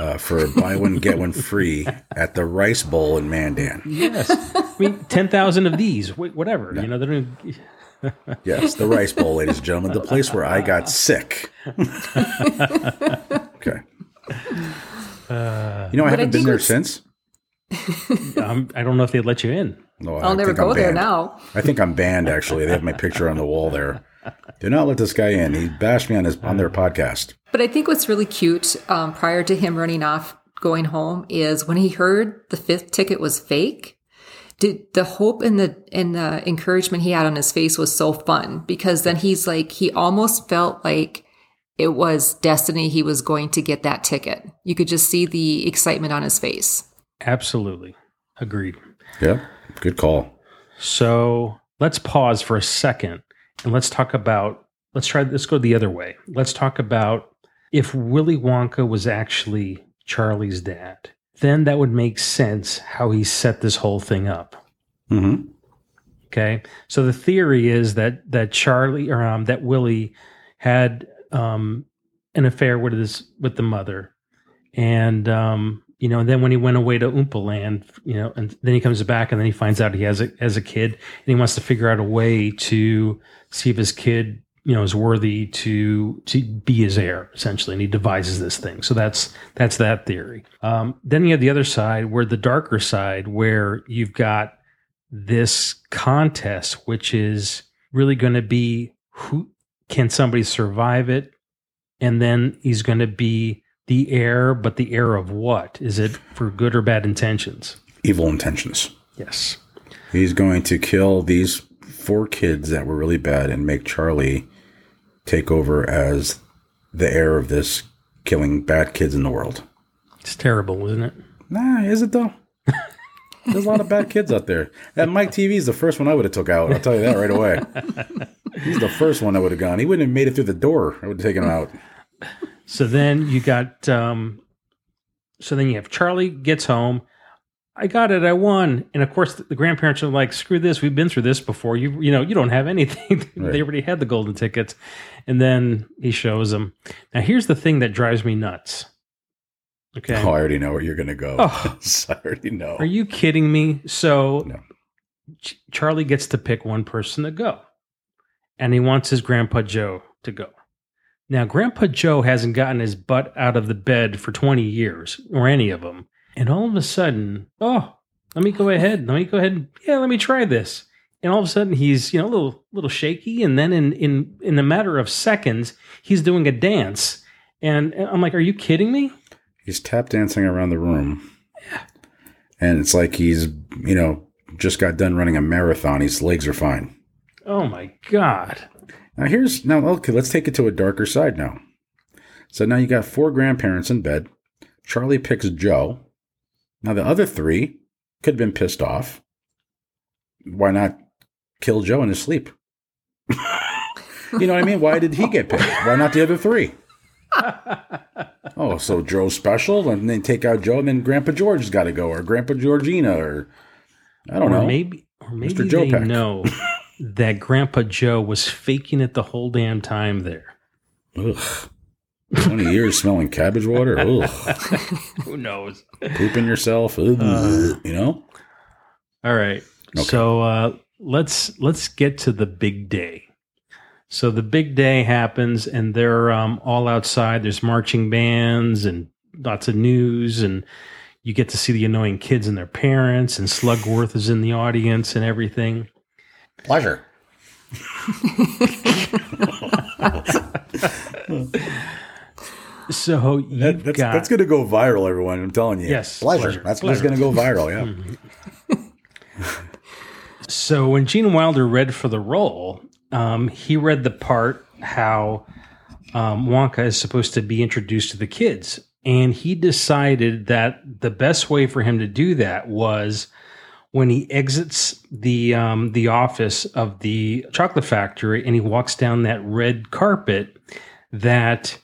uh, for buy one get one free at the Rice Bowl in Mandan. yes, I mean ten thousand of these, wh- whatever. You know, they're doing, Yes, the Rice Bowl, ladies and gentlemen, the place where I got sick. okay. Uh, You know, I haven't been there since. Um, I don't know if they'd let you in. No, I'll I never think I'm go there now. I think I'm banned. Actually, they have my picture on the wall there. Do not let this guy in. He bashed me on his on their podcast. But I think what's really cute um, prior to him running off going home is when he heard the fifth ticket was fake. Did the hope and the and the encouragement he had on his face was so fun because then he's like he almost felt like it was destiny he was going to get that ticket. You could just see the excitement on his face. Absolutely, agreed. Yeah, good call. So let's pause for a second and let's talk about. Let's try. Let's go the other way. Let's talk about if Willy Wonka was actually Charlie's dad. Then that would make sense how he set this whole thing up. hmm Okay, so the theory is that that Charlie or um, that Willie had um, an affair with his with the mother, and um, you know, and then when he went away to Oompa Land, you know, and then he comes back and then he finds out he has a as a kid, and he wants to figure out a way to see if his kid you know is worthy to to be his heir essentially and he devises this thing. So that's that's that theory. Um, then you have the other side where the darker side where you've got this contest which is really going to be who can somebody survive it? And then he's going to be the heir but the heir of what is it for good or bad intentions Evil intentions. yes He's going to kill these four kids that were really bad and make Charlie take over as the heir of this killing bad kids in the world. It's terrible, isn't it? Nah, is it though? There's a lot of bad kids out there. That Mike Teavee is the first one I would have took out. I'll tell you that right away. He's the first one that would have gone. He wouldn't have made it through the door. I would have taken him out. So then you got, um, so then you have Charlie gets home. I got it. I won. And of course, the grandparents are like, "Screw this. We've been through this before. You, you know, you don't have anything. Right. they already had the golden tickets." And then he shows them. Now, here's the thing that drives me nuts. Okay, Oh, I already know where you're going to go. Oh. I already know. are you kidding me? So No. Ch- Charlie gets to pick one person to go, and he wants his Grandpa Joe to go. Now, Grandpa Joe hasn't gotten his butt out of the bed for 20 years, or any of them. And all of a sudden, oh, let me go ahead. Let me go ahead. And, yeah, let me try this. And all of a sudden, he's you know a little little shaky, and then in in in a matter of seconds, he's doing a dance. And I'm like, are you kidding me? He's tap dancing around the room. Yeah. And it's like he's, you know, just got done running a marathon. His legs are fine. Oh my god! Now here's now okay, let's take it to a darker side now. So now you got four grandparents in bed. Charlie picks Joe. Now the other three could have been pissed off. Why not kill Joe in his sleep? you know what I mean? Why did he get picked? Why not the other three? oh, so Joe's special, and then take out Joe, and then Grandpa George's got to go, or Grandpa Georgina, or I don't or know. maybe or maybe Mr. Joe they Peck. know that Grandpa Joe was faking it the whole damn time there. Ugh. 20 years smelling cabbage water. Ugh. Who knows? Pooping yourself. Ugh. you know? All right. Okay. So uh, let's let's get to the big day. So the big day happens, and they're um, all outside. There's marching bands and lots of news, and you get to see the annoying kids and their parents. And Slugworth is in the audience and everything. Pleasure. So That, that's, got that's going to go viral, everyone. I'm telling you. Yes, Pleasure. pleasure, That's, pleasure. going to go viral. Yeah. So when Gene Wilder read for the role, um, he read the part how um, Wonka is supposed to be introduced to the kids, and he decided that the best way for him to do that was when he exits the um, the office of the chocolate factory and he walks down that red carpet that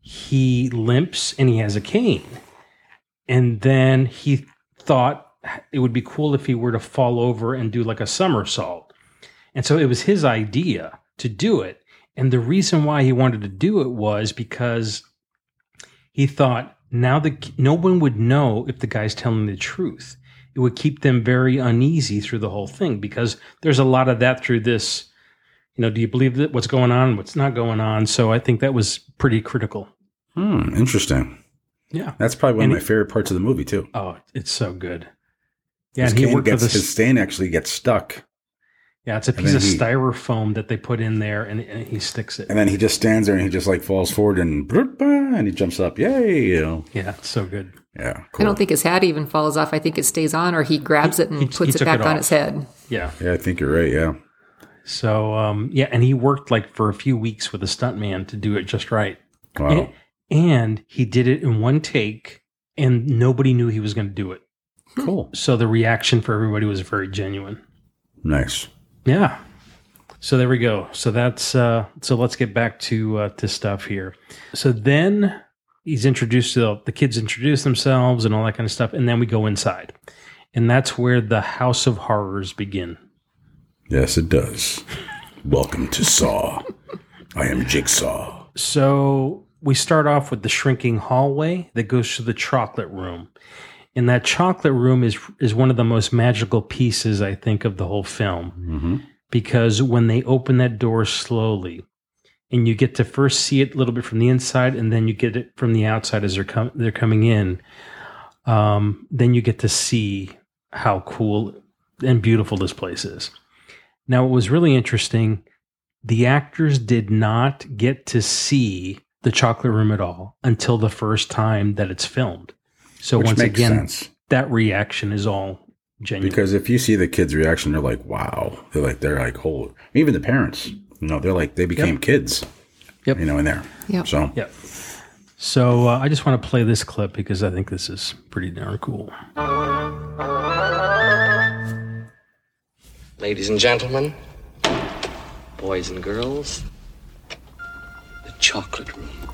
he limps and he has a cane. And then he thought it would be cool if he were to fall over and do like a somersault. And so it was his idea to do it. And the reason why he wanted to do it was because he thought now the no one would know if the guy's telling the truth. It would keep them very uneasy through the whole thing because there's a lot of that through this. You know, do you believe that what's going on, what's not going on? So I think that was pretty critical. Hmm. Interesting. Yeah. That's probably one And of my he- favorite parts of the movie, too. Oh, it's so good. Yeah, he worked gets, his stain actually gets stuck. Yeah, it's a piece of he- styrofoam that they put in there, and, and he sticks it. And then he just stands there and he just like falls forward and and he jumps up. Yay. You know. Yeah, so good. Yeah. cool. I don't think his hat even falls off. I think it stays on, or he grabs it and he- he puts it back it on off. his head. Yeah. yeah, I think you're right. Yeah. So um, yeah, and he worked like for a few weeks with a stuntman to do it just right. Wow. And, and he did it in one take, and nobody knew he was going to do it. Cool. So the reaction for everybody was very genuine. Nice. Yeah. So there we go. So that's uh so let's get back to uh to stuff here. So then he's introduced to the kids introduce themselves and all that kind of stuff and then we go inside. And that's where the House of Horrors begin. Yes, it does. Welcome to Saw. I am Jigsaw. So we start off with the shrinking hallway that goes to the chocolate room. And that chocolate room is is one of the most magical pieces I think of the whole film. Mm-hmm. because when they open that door slowly and you get to first see it a little bit from the inside and then you get it from the outside as they're com- they're coming in um, then you get to see how cool and beautiful this place is now it was really interesting the actors did not get to see the chocolate room at all until the first time that it's filmed so Which once makes again sense. that reaction is all genuine Because if you see the kids' reaction, they're like, "Wow!" They're like, they're like, "Holy!" Even the parents, you know, they're like, they became kids. Yep. You know, in there. Yep. So Yep. So uh, I just want to play this clip because I think this is pretty darn cool. Ladies and gentlemen, boys and girls, the chocolate room.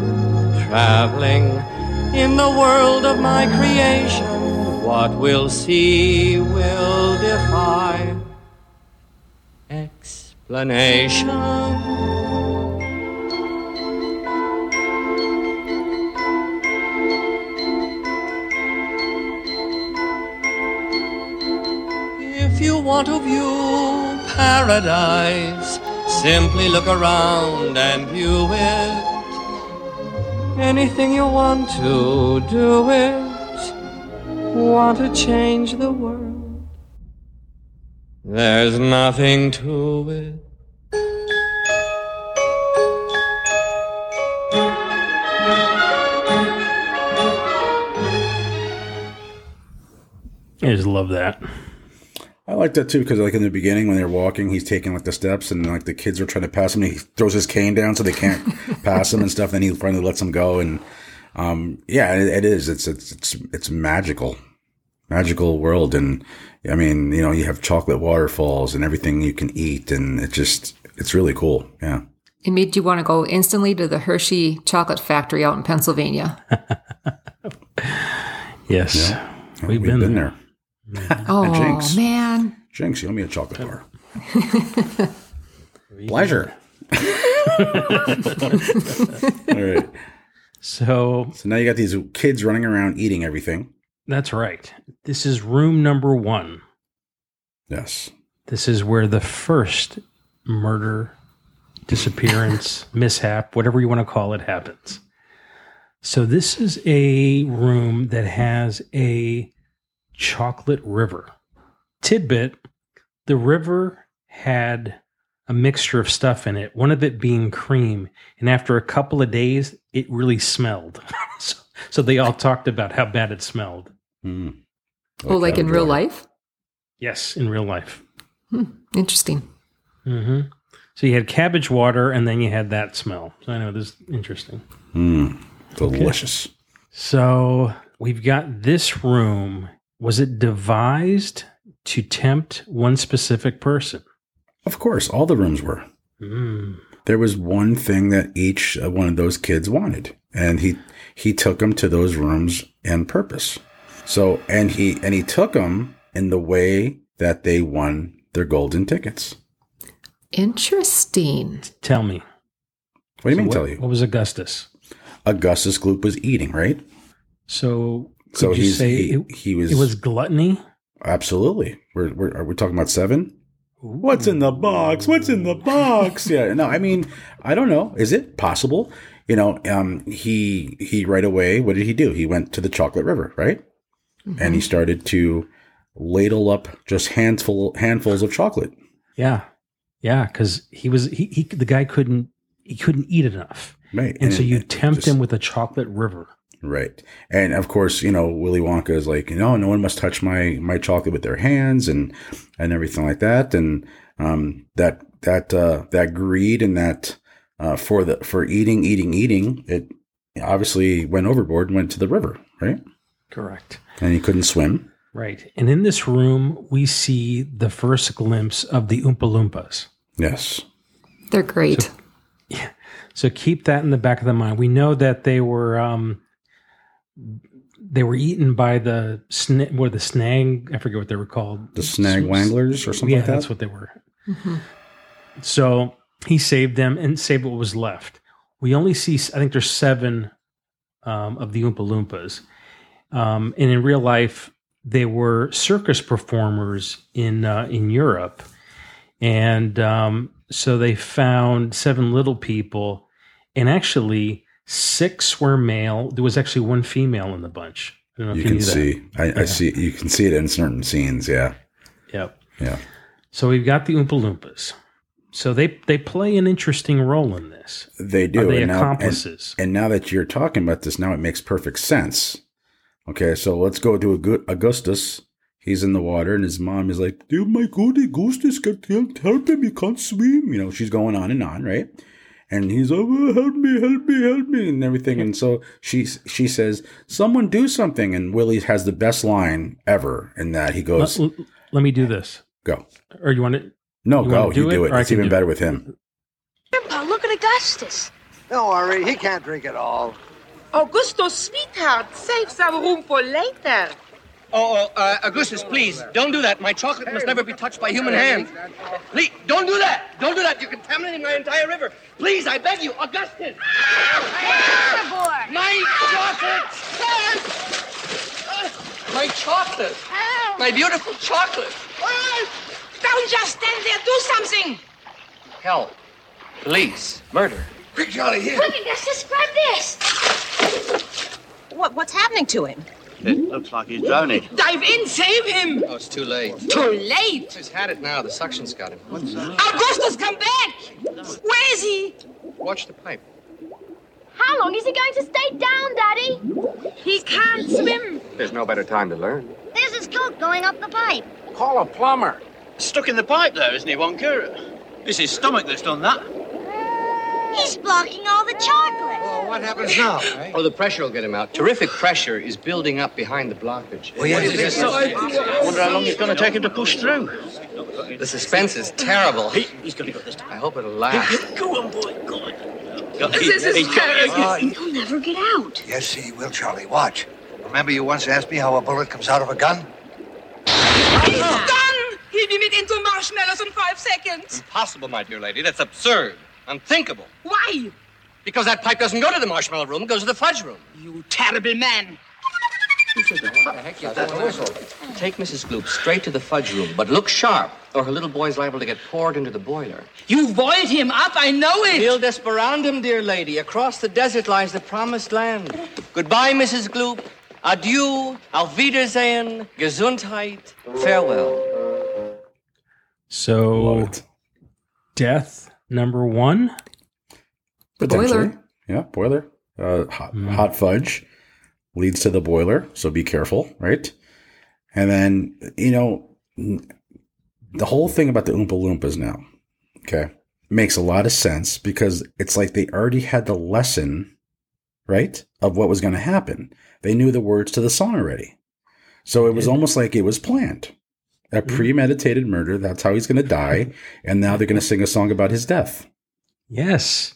traveling in the world of my creation. What we'll see will defy explanation. If you want to view paradise, simply look around and view it. Anything you want to do it. Want to change the world. There's nothing to it. I just love that. I like that too because like in the beginning when they're walking, he's taking like the steps and like the kids are trying to pass him. And he throws his cane down so they can't pass him and stuff. Then he finally lets them go. And um, yeah, it, it is. It's it's it's it's magical, magical world. And I mean, you know, you have chocolate waterfalls and everything you can eat, and it just it's really cool. Yeah. It made you want to go instantly to the Hershey chocolate factory out in Pennsylvania. Yes, Yeah. we've, been, there. Oh, Jinx. man. Jinx, you owe me a chocolate bar. Pleasure. All right. So So now you got these kids running around eating everything. that's right. This is room number one. Yes. This is where the first murder, disappearance, mishap, whatever you want to call it, happens. So, this is a room that has a chocolate river. Tidbit the river had a mixture of stuff in it, one of it being cream. And after a couple of days, it really smelled. so, so, they all talked about how bad it smelled. Mm. Oh, like in real water. life? Yes, in real life. Interesting. hmm So you had cabbage water, and then you had that smell. So I know this is interesting. Mm. Delicious. So we've got this room. Was it devised to tempt one specific person? Of course, all the rooms were. Mm. There was one thing that each uh, one of those kids wanted, and he he took them to those rooms on purpose. So, and he and he took them in the way that they won their golden tickets. Interesting. Tell me. What do you So mean? what, tell you? What was Augustus? Augustus Gloop was eating, right? So could So you say he, it, he was it was gluttony? absolutely. We're, we're are we talking about seven? What's in the box? What's in the box? Yeah, no, I mean, I don't know. Is it possible? You know, um, he he right away. What did he do? He went to the chocolate river, right? And he started to ladle up just handful handfuls of chocolate. Yeah, yeah. Because he was he, he the guy couldn't he couldn't eat enough, Right. and, so you tempt just- him with a chocolate river. Right. And of course, you know, Willy Wonka is like, no, no one must touch my, my chocolate with their hands and, and everything like that. And, um, that, that, uh, that greed and that, uh, for the, for eating, eating, eating, it obviously went overboard and went to the river, right? Correct. And he couldn't swim. Right. And in this room, we see the first glimpse of the Oompa Loompas. Yes. They're great. Yeah. So keep that in the back of the mind. We know that they were um, they were eaten by the sna- what the snag. I forget what they were called. The snag wanglers or something yeah, like that. that's what they were. So he saved them and saved what was left. We only see, I think there's seven um, of the Oompa Loompas. Um, and in real life, they were circus performers in uh, in Europe, and um, so they found seven little people, and actually six were male. There was actually one female in the bunch. I don't know if you you, can see. I, I see. You can see it in certain scenes. Yeah. Yep. Yeah. So we've got the Oompa Loompas. So they they play an interesting role in this. They do. Are they and now- and- accomplices? And, now that you're talking about this, now it makes perfect sense. Okay, so let's go to Augustus. He's in the water, and his mom is like, "Oh my God, Augustus, can't help, help him. He can't swim." You know, she's going on and on, right? And he's like, oh, "Help me, help me, help me," and everything. And so she she says, "Someone do something." And Willie has the best line ever in that he goes, l- let me do this. "Go." Or you want to? No, You go. wanna do You do it, it. It's even better it? with him. Grandpa, look at Augustus. Don't worry, he can't drink at all. Augustus sweetheart. Save some room for later. Oh, oh uh, Augustus, please, don't do that. My chocolate must never be touched by human hands. Please, don't do that. Don't do that. You're contaminating my entire river. Please, I beg you, Augustus. My chocolate! My chocolate! My beautiful chocolate! Don't just stand there. Do something. Help. police, murder. Quick, Charlie, here. Quick, let's describe this. What, what's happening to him? It looks like he's drowning. Dive in. Save him. Oh, it's too late. Too late. He's had it now. The suction's got him. What's that? Augustus, come back. Where is he? Watch the pipe. How long is he going to stay down, Daddy? He can't swim. There's no better time to learn. There's his coat going up the pipe. Call a plumber. Stuck in the pipe there, isn't he, Wonka? It's his stomach that's done that. He's blocking all the chocolate. Well, what happens now? eh? Oh, the pressure will get him out. Terrific pressure is building up behind the blockage. Well, yes, What is yes, this? I wonder how long it's going to take him to push through. The suspense is terrible. He, he's going to go this time. I hope it'll last. Go on, boy, go on. This is terrible. He'll never get out. Yes, he will, Charlie. Watch. Remember you once asked me how a bullet comes out of a gun? He's done. He'll be made into marshmallows in five seconds. Impossible, my dear lady. That's absurd. Unthinkable. Why? Because that pipe doesn't go to the marshmallow room, it goes to the fudge room. You terrible man. What the heck is that? Take Mrs. Gloop straight to the fudge room, but look sharp, or her little boy's liable to get poured into the boiler. You boiled him up. I know it. Nil desperandum, dear lady. Across the desert lies the promised land. Goodbye, Mrs. Gloop. Adieu. Auf Wiedersehen. Gesundheit. Farewell. So Love it. death number one. Potentially. Boiler. Yeah, boiler. Uh, hot, hot fudge leads to the boiler, so be careful, right? And then, you know, the whole thing about the Oompa Loompas now, okay, makes a lot of sense because it's like they already had the lesson, right, of what was going to happen. They knew the words to the song already. So it was almost like it was planned. A mm-hmm. premeditated murder. That's how he's going to die. And now they're going to sing a song about his death. Yes.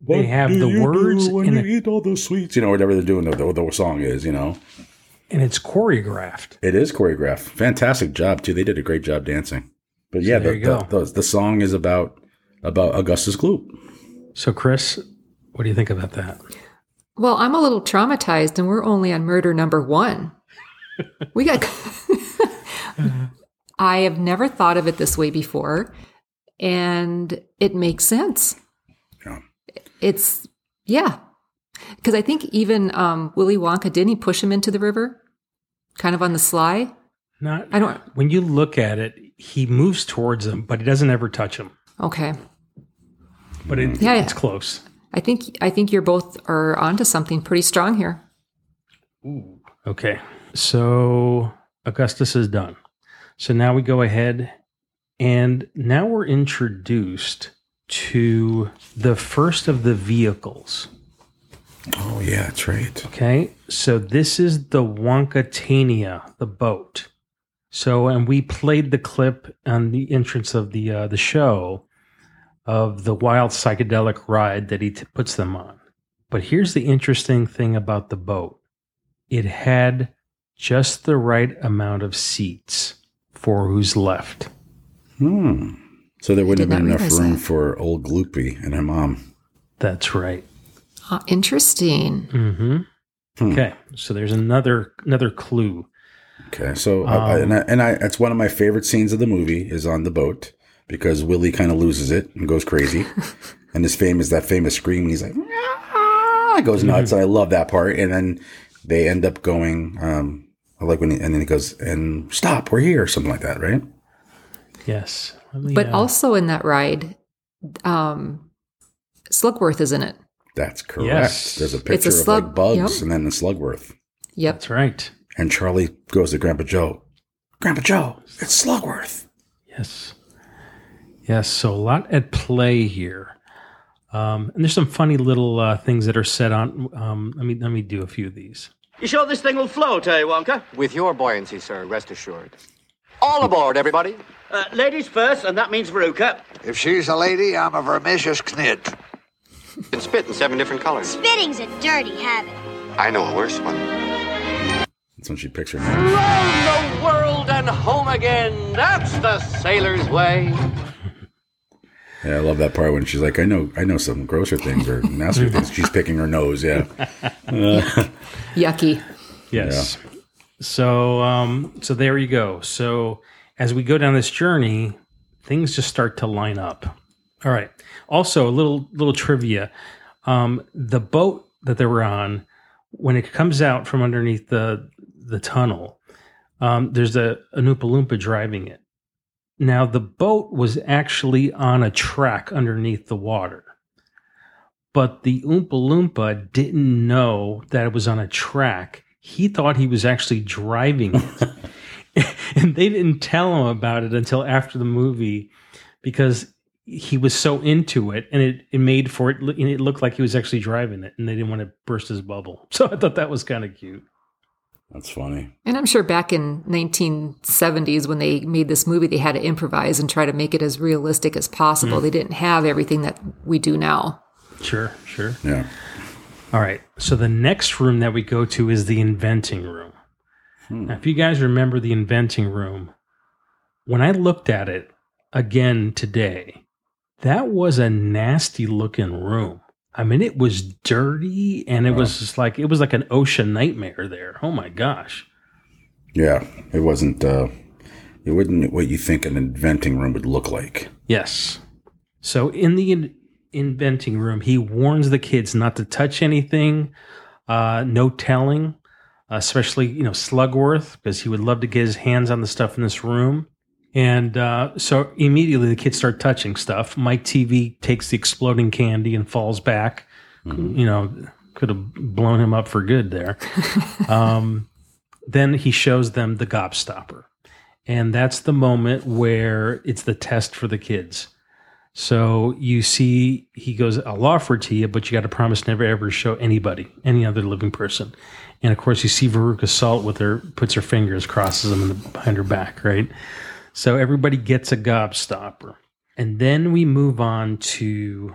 They have the words when in you a, eat all those sweets. You know, whatever they're doing, the, the, the song is, you know. and it's choreographed. It is choreographed. Fantastic job, too. They did a great job dancing. But yeah, there the, you go. the, the, the song is about about Augustus Gloop. So, Chris, what do you think about that? Well, I'm a little traumatized, and we're only on murder number one. We got. Uh-huh. I have never thought of it this way before, and it makes sense. Yeah. It's yeah, because I think even um, Willy Wonka didn't he push him into the river, kind of on the sly. Not. I don't- When you look at it, he moves towards him, but he doesn't ever touch him. Okay, But it, Yeah, yeah. it's close. I think I think you're both are onto something pretty strong here. Ooh. Okay. So Augustus is done. So now we go ahead and now we're introduced to the first of the vehicles. Oh yeah, that's right. Okay, so this is the Wonkatania, the boat. So, and we played the clip on the entrance of the uh, the show of the wild psychedelic ride that he t- puts them on. But here's the interesting thing about the boat: it had just the right amount of seats for who's left. Hmm. So there wouldn't have been enough room that. for old Gloopy and her mom. That's right. Ah, interesting. hmm Hmm. Okay, so there's another another clue. Okay, so I, I, and I, and I, it's one of my favorite scenes of the movie is on the boat because Willie kind of loses it and goes crazy, and his famous that famous scream. And he's like, ah, goes nuts. And I love that part. And then they end up going, um, I like when he, and then he goes and stop, we're here, or something like that, right? Yes, me, But uh, also in that ride, um, Slugworth is in it. That's correct. Yes. There's a It's a picture slug- of like bugs yep. and then the Slugworth. Yep. that's right. And Charlie goes to Grandpa Joe. Grandpa Joe, it's Slugworth. Yes. Yes. So a lot at play here. Um, and there's some funny little uh, things that are said on. Um, let me let me do a few of these. You sure this thing will float, eh, Wonka? With your buoyancy, sir, rest assured. All aboard, everybody. Uh, ladies first, and that means Veruca. If she's a lady, I'm a vermicious knid. And spit in seven different colors. Spitting's a dirty habit. I know a worse one. That's when she picks her name. Round the world and home again. That's the sailor's way. Yeah, I love that part when she's like, I know, I know some grosser things or nastier things. She's picking her nose. Yeah. Yucky. Yes. So um, so there you go. So as we go down this journey, things just start to line up. All right. Also, a little little trivia: um, the boat that they were on, when it comes out from underneath the the tunnel, um, there's a an Oompa Loompa driving it. Now, the boat was actually on a track underneath the water, but the Oompa Loompa didn't know that it was on a track. He thought he was actually driving it. and they didn't tell him about it until after the movie because he was so into it and it, it made for it and it looked like he was actually driving it and they didn't want to burst his bubble so i thought that was kind of cute That's funny. And I'm sure back in 1970s when they made this movie, they had to improvise and try to make it as realistic as possible. Hmm. They didn't have everything that we do now. sure sure Yeah. all right so the next room that we go to is the inventing room hmm. now if you guys remember the inventing room when i looked at it again today that was a nasty looking room i mean it was dirty and it was just like it was like an OSHA nightmare there oh my gosh Yeah. It wasn't, uh, it wasn't what you think an inventing room would look like. Yes. So in the in- inventing room, he warns the kids not to touch anything, uh, no telling, especially you know Slugworth, because he would love to get his hands on the stuff in this room. And uh, so immediately the kids start touching stuff. Mike Teavee takes the exploding candy and falls back. You know, could have blown him up for good there. um, then he shows them the gobstopper. And that's the moment where it's the test for the kids. So you see, he goes, I'll offer it to you, but you got to promise never ever show anybody, any other living person. And of course, you see Veruca Salt with her, puts her fingers, crosses them in the, behind her back, right? So everybody gets a gobstopper. And then we move on to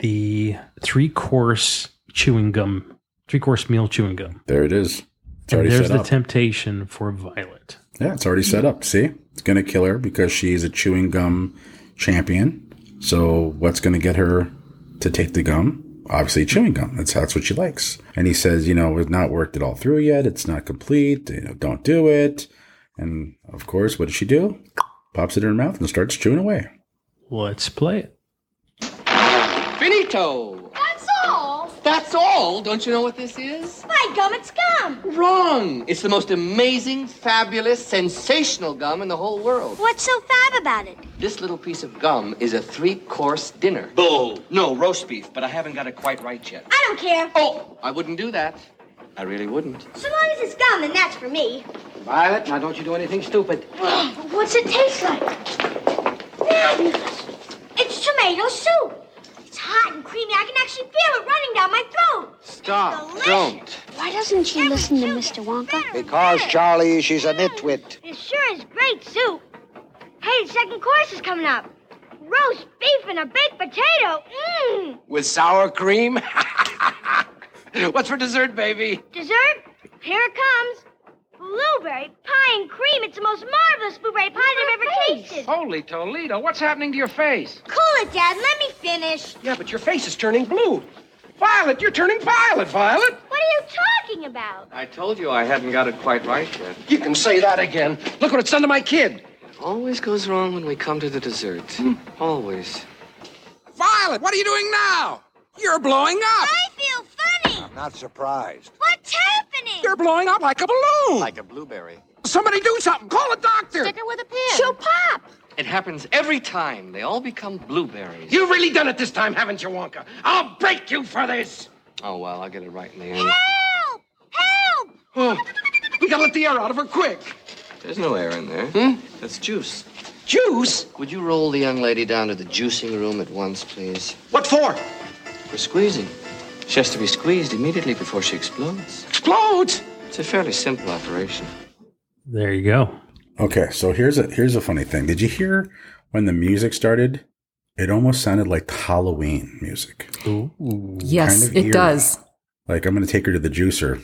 the three course chewing gum, three course meal chewing gum. There it is. It's And there's the up. temptation for Violet. yeah, it's already set up. See? It's going to kill her because she's a chewing gum champion. So what's going to get her to take the gum? Obviously, chewing gum. That's that's what she likes. And he says, you know, we've not worked it all through yet. It's not complete. You know, don't do it. And of course, what does she do? Pops it in her mouth and starts chewing away. Let's play it. Finito. That's all. That's all. Don't you know what this is? My gum, it's gum. Wrong. It's the most amazing, fabulous, sensational gum in the whole world. What's so fab about it? This little piece of gum is a three-course dinner. Bull. No, roast beef, but I haven't got it quite right yet. I don't care. Oh, I wouldn't do that. I really wouldn't. So long as it's gum, then that's for me. Violet, now don't you do anything stupid. What's it taste like? Fabulous. It's tomato soup. It's hot hot and creamy. I can actually feel it running down my throat. Stop. Don't. Why doesn't she listen to Mr. Wonka? Because, Charlie, she's a nitwit. It sure is great soup. Hey, the second course is coming up. Roast beef and a baked potato. Mmm. With sour cream? What's for dessert, baby? Dessert? Here it comes. Blueberry pie and cream. It's the most marvelous blueberry pie I've ever tasted. Holy Toledo, what's happening to your face? Cool it, Dad. Let me finish. Yeah, but your face is turning blue. Violet, you're turning violet, Violet. What are you talking about? I told you I hadn't got it quite right yet. You can say that again. Look what it's done to my kid. Always goes wrong when we come to the dessert. Hmm. Always. Violet, what are you doing now? You're blowing up. I feel funny. I'm not surprised. What's happening? You're blowing up like a balloon. Like a blueberry. Somebody do something. Call a doctor. Sticker with a pin. She'll pop. It happens every time. They all become blueberries. You've really done it this time, haven't you, Wonka? I'll break you for this. Oh, well, I'll get it right in the end. Help! Help! Oh, we gotta let the air out of her quick. There's no air in there. Hmm? That's juice. Juice? Would you roll the young lady down to the juicing room at once, please? What for? For squeezing. She has to be squeezed immediately before she explodes. Explodes? It's a fairly simple operation. There you go. Okay, so here's a here's a funny thing. Did you hear when the music started? It almost sounded like Halloween music. Yes, Kind of it eerie. does. Like I'm going to take her to the juicer.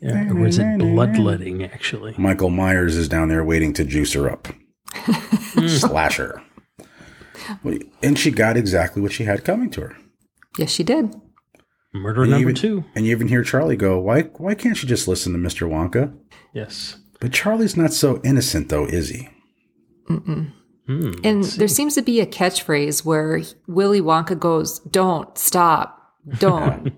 Yeah, or is it bloodletting, actually? Michael Myers is down there waiting to juice her up. Slash her. And she got exactly what she had coming to her. Yes, she did. Murder And number even- two. And you even hear Charlie go, "Why? Why can't she just listen to Mr. Wonka?" Yes. But Charlie's not so innocent, though, is he? Hmm, And there seems to be a catchphrase where Willy Wonka goes, Don't, stop, don't.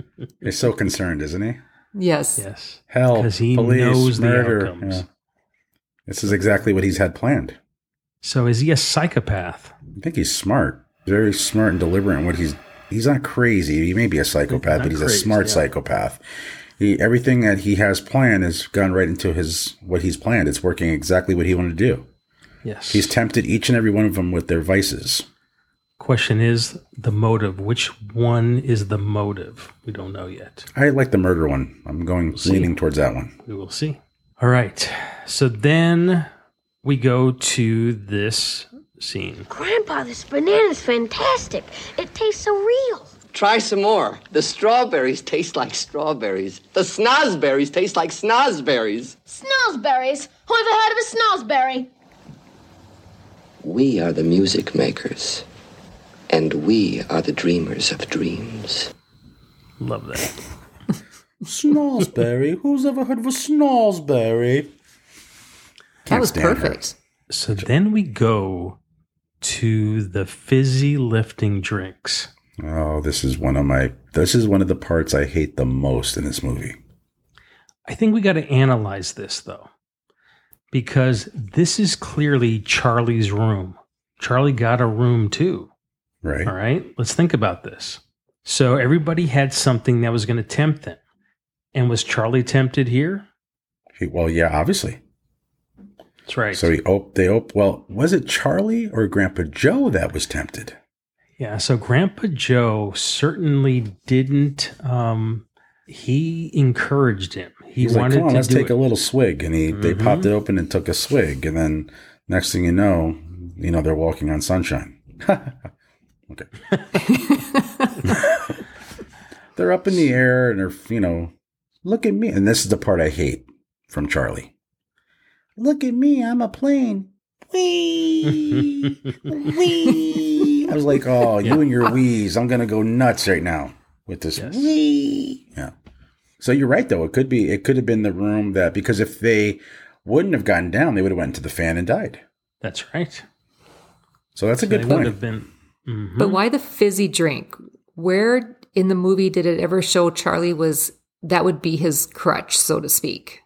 He's so concerned, isn't he? yes. Yes. Hell, 'Cause he police, knows the murder. outcomes. Yeah. This is exactly what he's had planned. So is he a psychopath? I think he's smart, very smart and deliberate. in What he's he's not crazy. He may be a psychopath, but he's a smart yeah. psychopath. He everything that he has planned has gone right into his what he's planned. It's working exactly what he wanted to do. Yes. He's tempted each and every one of them with their vices. Question is the motive. Which one is the motive? We don't know yet. I like the murder one. I'm going see. leaning towards that one. We will see. All right. So then we go to this scene. Grandpa, this banana's fantastic. It tastes so real. Try some more. The strawberries taste like strawberries. The snozberries taste like snozberries. Snozberries. Who ever heard of a snozberry? We are the music makers. And we are the dreamers of dreams. Love that. Snozberry? Who's ever heard of a Snozberry? That was stand her. perfect. So then we go to the fizzy lifting drinks. Oh, this is one of my. This is one of the parts I hate the most in this movie. I think we got to analyze this though, because this is clearly Charlie's room. Charlie got a room too. Right? All right, let's think about this. So everybody had something that was going to tempt them. And was Charlie tempted here? He- well, yeah, obviously. That's right. So he op- they op- well, was it Charlie or Grandpa Joe that was tempted? yeah, so Grandpa Joe certainly didn't um he encouraged him. He He's like, wanted "Come on, to let's do take it. Mm-hmm. a little swig," and he they popped it open and took a swig, and then next thing you know, you know they're walking on sunshine. okay, they're up in the air and they're you know, look at me, and this is the part I hate from Charlie. Look at me, I'm a plane. Wee, wee. I was like, oh, you and your wheeze. I'm gonna go nuts right now with this Yes. wee. Yeah. So you're right, though. It could be. It could have been the room that because if they wouldn't have gotten down, they would have went into the fan and died. That's right. So that's a They good would point. have been Mhm. But why the fizzy drink? Where in the movie did it ever show Charlie was that would be his crutch, so to speak?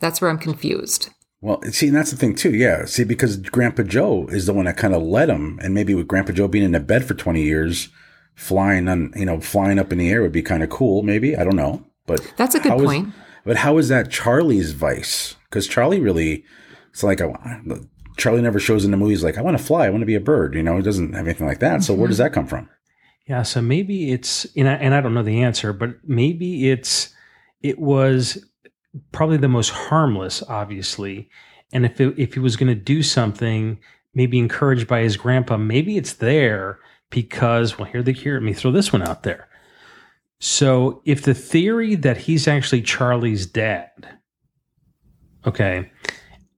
That's where I'm confused. Well, see, and that's the thing too. Yeah, see, because Grandpa Joe is the one that kind of led him, and maybe with Grandpa Joe being in a bed for twenty years, flying on, you know, flying up in the air would be kind of cool. Maybe I don't know, but That's a good how is- point. but how is that Charlie's vice? Because Charlie really, it's like I, Charlie never shows in the movies like I want to fly, I want to be a bird. You know, he doesn't have anything like that. So where does mm-hmm. that come from? Yeah, so maybe it's and I, and I don't know the answer, but maybe it's it was probably the most harmless, obviously. And if it, if he was going to do something, maybe encouraged by his grandpa, maybe it's there because well, here the here let me throw this one out there. So if the theory that he's actually Charlie's dad, okay,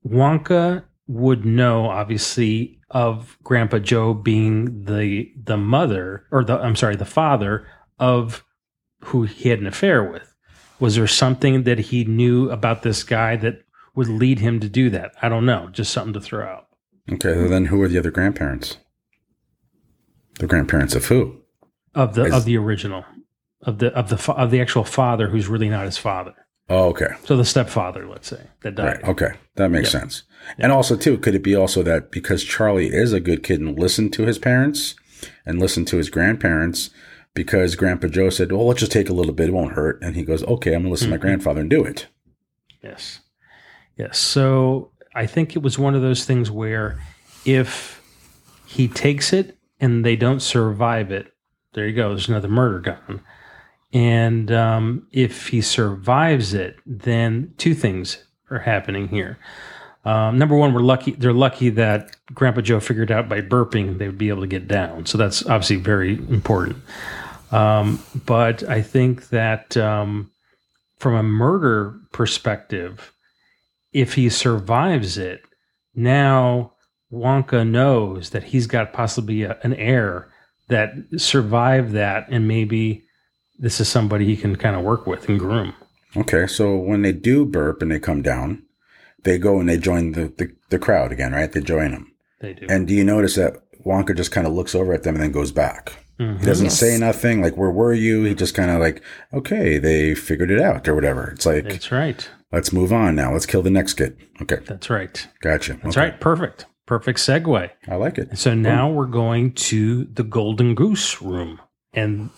Wonka would know obviously of Grandpa Joe being the the mother or the I'm sorry the father of who he had an affair with. Was there something that he knew about this guy that would lead him to do that? I don't know. Just something to throw out. Okay, so then who are the other grandparents? The grandparents of who? Of the Is- of the original of the of the fa- of the actual father who's really not his father. Oh, okay. So the stepfather, let's say, that died. Right. Okay. That makes Yep. sense. And also, too, could it be also that because Charlie is a good kid and listened to his parents and listened to his grandparents, because Grandpa Joe said, well, let's just take a little bit, it won't hurt. And he goes, okay, I'm going to listen to my Mhm. grandfather and do it. Yes. Yes. So I think it was one of those things where if he takes it and they don't survive it, there you go. There's another murder gun. And um, if he survives it, then two things are happening here. Um, number one, we're lucky. They're lucky that Grandpa Joe figured out by burping they would be able to get down. So that's obviously very important. Um, but I think that um, from a murder perspective, if he survives it, now Wonka knows that he's got possibly a, an heir that survived that, and maybe this is somebody he can kind of work with and groom. Okay. So when they do burp and they come down, they go and they join the, the, the crowd again, right? They join them. They do. And do you notice that Wonka just kind of looks over at them and then goes back? Mhm. He doesn't Yes. say nothing like, where were you? He just kind of like, okay, they figured it out or whatever. It's like, That's right. let's move on now. Let's kill the next kid. Okay. That's right. Gotcha. That's Okay. right. Perfect. Perfect segue. I like it. So now we're going to the Golden Goose Room. And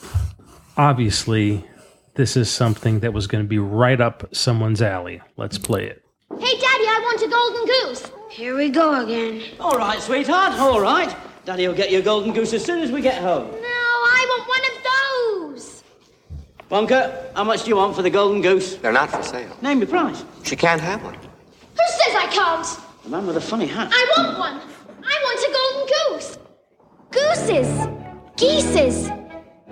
obviously, this is something that was going to be right up someone's alley. Let's play it. Hey, Daddy, I want a golden goose. Here we go again. All right, sweetheart, all right. Daddy will get you a golden goose as soon as we get home. No, I want one of those. Wonka, how much do you want for the golden goose? They're not for sale. Name your price. She can't have one. Who says I can't? The man with a funny hat. I want one. I want a golden goose. Gooses. Geeses.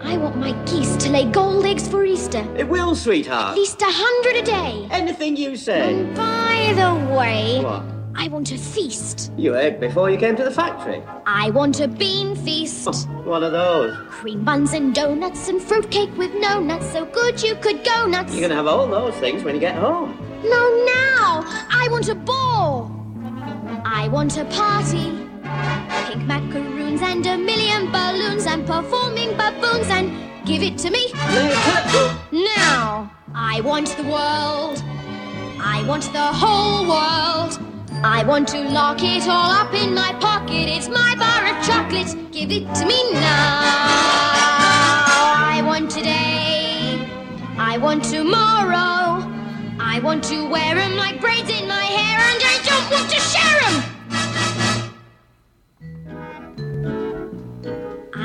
I want my geese to lay gold eggs for Easter. It will, sweetheart. At least a hundred a day. Anything you say. And By the way, What? I want a feast. You ate before you came to the factory. I want a bean feast. One of those. Cream buns and donuts and fruitcake with no nuts, so good you could go nuts. You're gonna have all those things when you get home. No, now! I want a ball! I want a party. Pink macaroons and a million balloons and performing baboons and give it to me. Now! I want the world. I want the whole world. I want to lock it all up in my pocket. It's my bar of chocolate. Give it to me now. I want today. I want tomorrow. I want to wear 'em like braids in my hair, and I don't want to share 'em.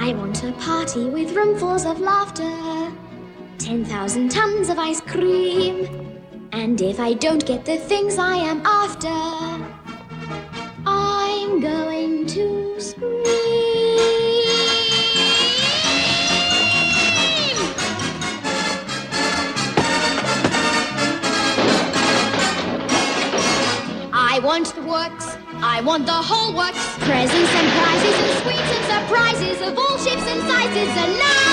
I want a party with roomfuls of laughter, 10,000 tons of ice cream. And if I don't get the things I am after, I'm going to scream. I want the works. I want the whole works. Presents and prizes and sweets and surprises of all shapes and sizes. And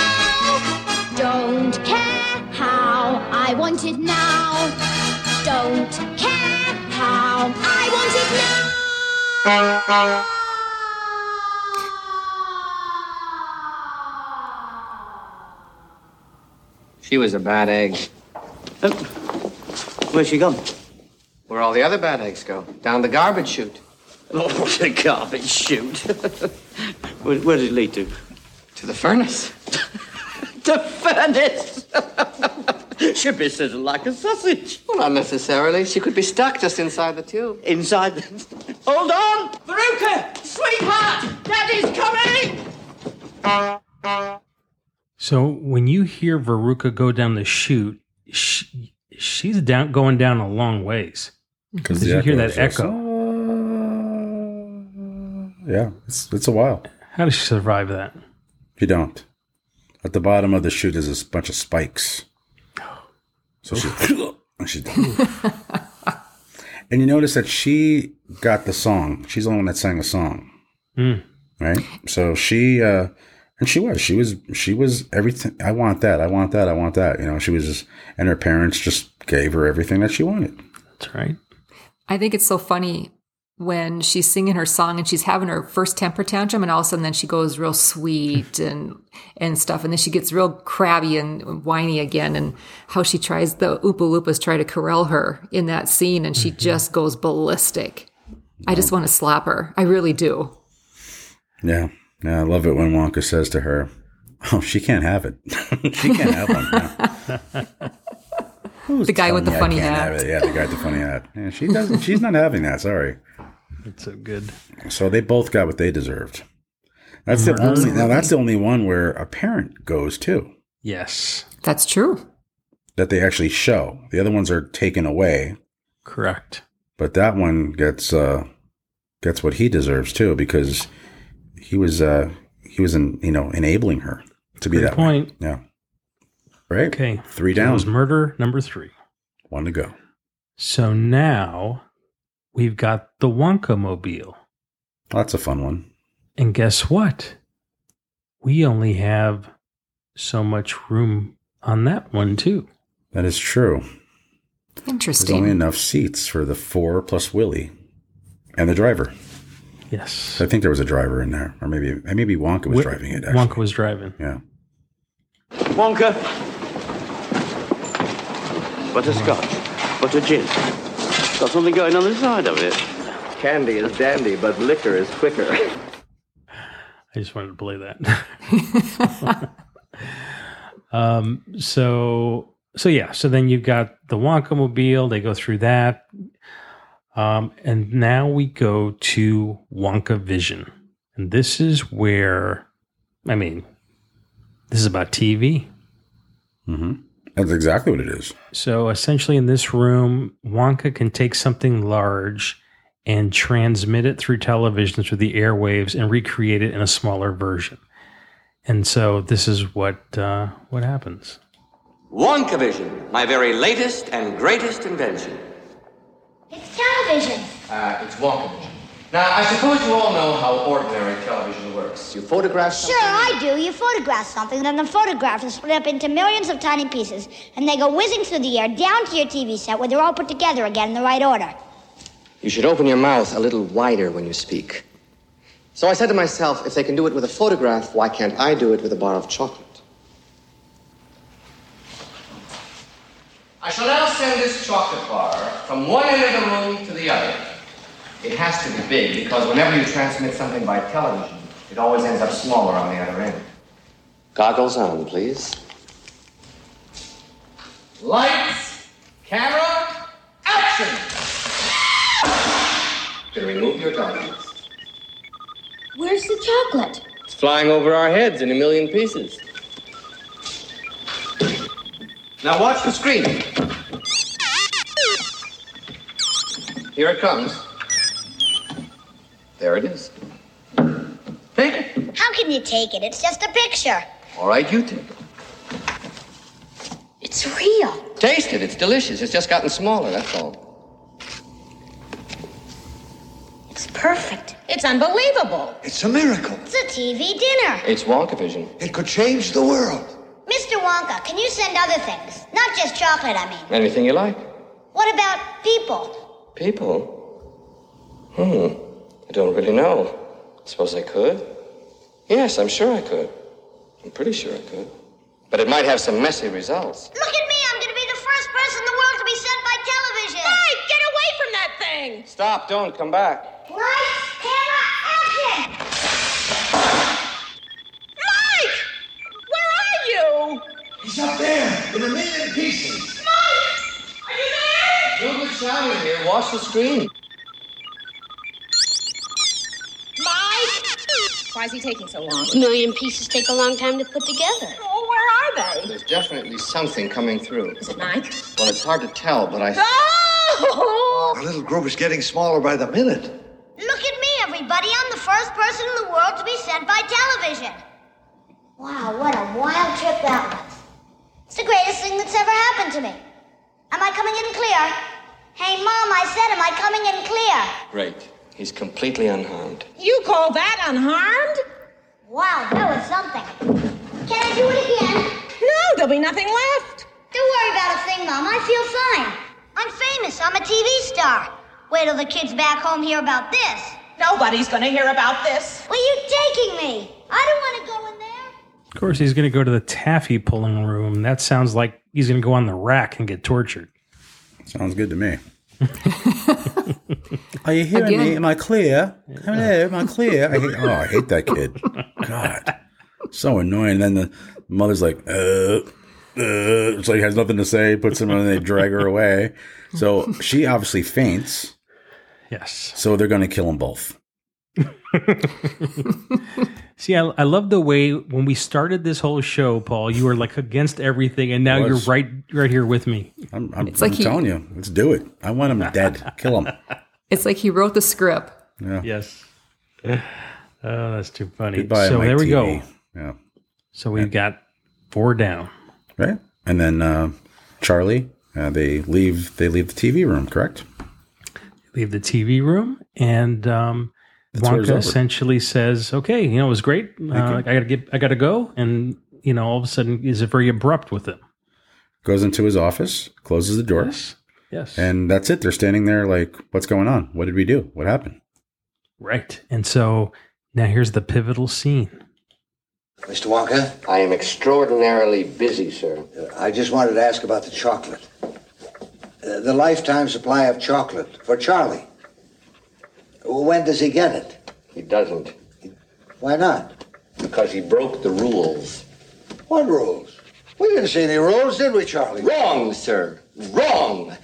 want it now. Don't care how I want it now. She was a bad egg. Oh, where's she gone? Where all the other bad eggs go? Down the garbage chute. Oh, the garbage chute. where, where does it lead to? To the furnace. The furnace. She'd be sizzled like a sausage. Well, not necessarily. She could be stuck just inside the tube. Inside the... Hold on! Veruca! Sweetheart! Daddy's coming! So when you hear Veruca go down the chute, she, she's down going down a long ways because you hear echo that is echo. Yeah, it's it's a while. How does she survive that? You don't. At the bottom of the chute is a bunch of spikes. So she, and she's done. and you notice that she got the song. She's the only one that sang a song, Mm. right? So she, uh, and she was, she was, she was everything. I want that. I want that. I want that. You know, she was just, and her parents just gave her everything that she wanted. That's right. I think it's so funny when she's singing her song and she's having her first temper tantrum and all of a sudden then she goes real sweet and and stuff and then she gets real crabby and whiny again and how she tries the Oompa Loompas try to corral her in that scene and she mm-hmm. just goes ballistic. I just want to slap her. I really do. Yeah. Yeah. I love it when Wonka says to her, Oh, she can't have it. she can't have one. Who's The guy with the funny hat. Yeah, the guy with the funny hat. Yeah, she doesn't. She's not having that. Sorry. It's so good. So they both got what they deserved. That's the only. Now that's the only one where a parent goes too. Yes, That's true. That they actually show. The other ones are taken away, correct. but that one gets uh gets what he deserves too because he was uh he was in, you know enabling her to be Great that point. way. Yeah. Right. Okay, Three That down. was murder number three. One to go. So now we've got the Wonka mobile. That's a fun one. And guess what? We only have so much room on that one, too. That is true. Interesting. There's Interesting. only enough seats for the four plus Willy and the driver. Yes. I think there was a driver in there, or maybe maybe Wonka was Wi- driving it. Actually. Wonka was driving. Yeah. Wonka. But a scotch, Butterscotch. Butter gin. Got something going on the side of it. Candy is dandy, but liquor is quicker. I just wanted to play that. um, so so yeah, so then you've got the Wonka mobile. They go through that, um, and now we go to Wonka Vision, and this is where, I mean, this is about TV. hmm That's exactly what it is. So essentially, in this room, Wonka can take something large and transmit it through television through the airwaves and recreate it in a smaller version. And so this is what uh, what happens. Wonkavision, my very latest and greatest invention. It's television. Uh, it's Wonkavision. Now, I suppose you all know how ordinary television works. You photograph Sure, I do. You photograph something, then the photograph is split up into millions of tiny pieces, and they go whizzing through the air down to your TV set where they're all put together again in the right order. You should open your mouth a little wider when you speak. So I said to myself, if they can do it with a photograph, why can't I do it with a bar of chocolate? I shall now send this chocolate bar from one end of the room to the other. It has to be big because whenever you transmit something by television, it always ends up smaller on the other end. Goggles on, please. Lights, camera, action! Then remove your goggles. Where's the chocolate? It's flying over our heads in a million pieces. Now watch the screen. Here it comes. There it is. Take it. How can you take it? It's just a picture. All right, you take it. It's real. Taste it. It's delicious. It's just gotten smaller, that's all. It's perfect. It's unbelievable. It's a miracle. It's a TV dinner. It's Wonkavision. It could change the world. Mr. Wonka, can you send other things? Not just chocolate, I mean. Anything you like. What about people? People? Hmm. I don't really know. I Suppose I could? Yes, I'm sure I could. I'm pretty sure I could. But it might have some messy results. Look at me. I'm going to be the first person in the world to be sent by television. Hey, get away from that thing! Stop, don't come back. Lights, camera, action! Mike! Where are you? He's up there in a million pieces. Mike! Are you there? No good sound in here. Watch the screen. Why is he taking so long? A million pieces take a long time to put together. Oh, where are they? There's definitely something coming through. Is it Mike? Well, it's hard to tell, but I. Oh! Our little group is getting smaller by the minute. Look at me, everybody. I'm the first person in the world to be sent by television. Wow, what a wild trip that was. It's the greatest thing that's ever happened to me. Am I coming in clear? Hey, Mom, I said, am I coming in clear? Great. He's completely unharmed. You call that unharmed? Wow, that was something. Can I do it again? No, there'll be nothing left. Don't worry about a thing, Mom. I feel fine. I'm famous. I'm a TV star. Wait till the kids back home hear about this. Nobody's gonna hear about this. Where you taking me? I don't want to go in there. Of course, he's going to go to the taffy pulling room. That sounds like he's going to go on the rack and get tortured. Sounds good to me. Are you hearing me? Am I clear? Hello, am I clear? I hate, oh, I hate that kid. God, so annoying. then the mother's like, uh, uh, it's like has nothing to say. Puts him on, and they drag her away. So she obviously faints. Yes. So they're going to kill them both. See, I, I love the way when we started this whole show, Paul, you were like against everything, and now you're right, right here with me. I'm, I'm, It's like I'm he- telling you, let's do it. I want him dead. Kill him. It's like he wrote the script. Yeah. Yes. Oh, that's too funny. Goodbye, so Mike there we go. Yeah. So we've got four down. Right. And then uh, Charlie, uh, they leave. They leave the TV room. Correct. Leave the TV room, and um, where Wonka essentially says, "Okay, you know, it was great. Uh, I got to get, I got to go." And you know, all of a sudden, is very abrupt with him. Goes into his office, closes the door, Yes. Yes. and that's it. They're standing there like, "What's going on? What did we do? What happened?" right. And so now here's the pivotal scene. Mr. Wonka, I am extraordinarily busy, sir. I just wanted to ask about the chocolate. Uh, the lifetime supply of chocolate for Charlie. When does he get it? He doesn't. Why not? Because he broke the rules. What rules? We didn't see any rules, did we, Charlie? Wrong, sir. Wrong.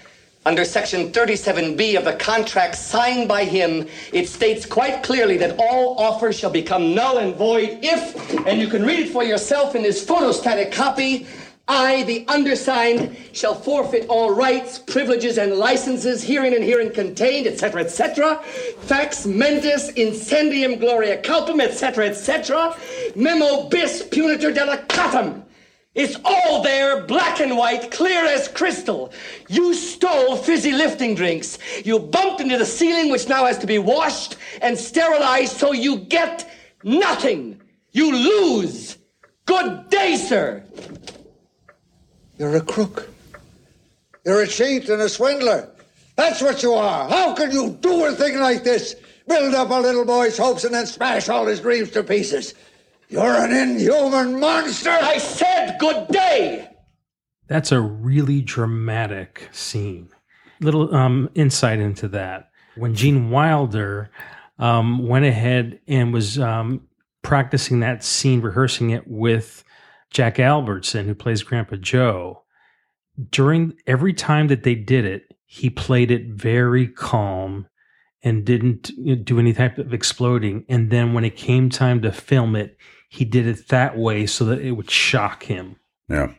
Under Section 37B of the contract signed by him, it states quite clearly that all offers shall become null and void if, and you can read it for yourself in this photostatic copy, I, the undersigned, shall forfeit all rights, privileges, and licenses herein and herein contained, etc., etc. Fax mentis incendium gloria culpum, etc., etc. Memo bis punitor delicatum. It's all there, black and white, clear as crystal. You stole fizzy lifting drinks. You bumped into the ceiling, which now has to be washed and sterilized, so you get nothing. You lose. Good day, sir. You're a crook. You're a cheat and a swindler. That's what you are. How can you do a thing like this? Build up a little boy's hopes and then smash all his dreams to pieces. You're an inhuman monster. I said good day. That's a really dramatic scene. Little um, insight into that. When Gene Wilder um, went ahead and was um, practicing that scene, rehearsing it with Jack Albertson, who plays Grandpa Joe, during every time that they did it, he played it very calm and didn't do any type of exploding. And then when it came time to film it, he did it that way so that it would shock him. Yeah.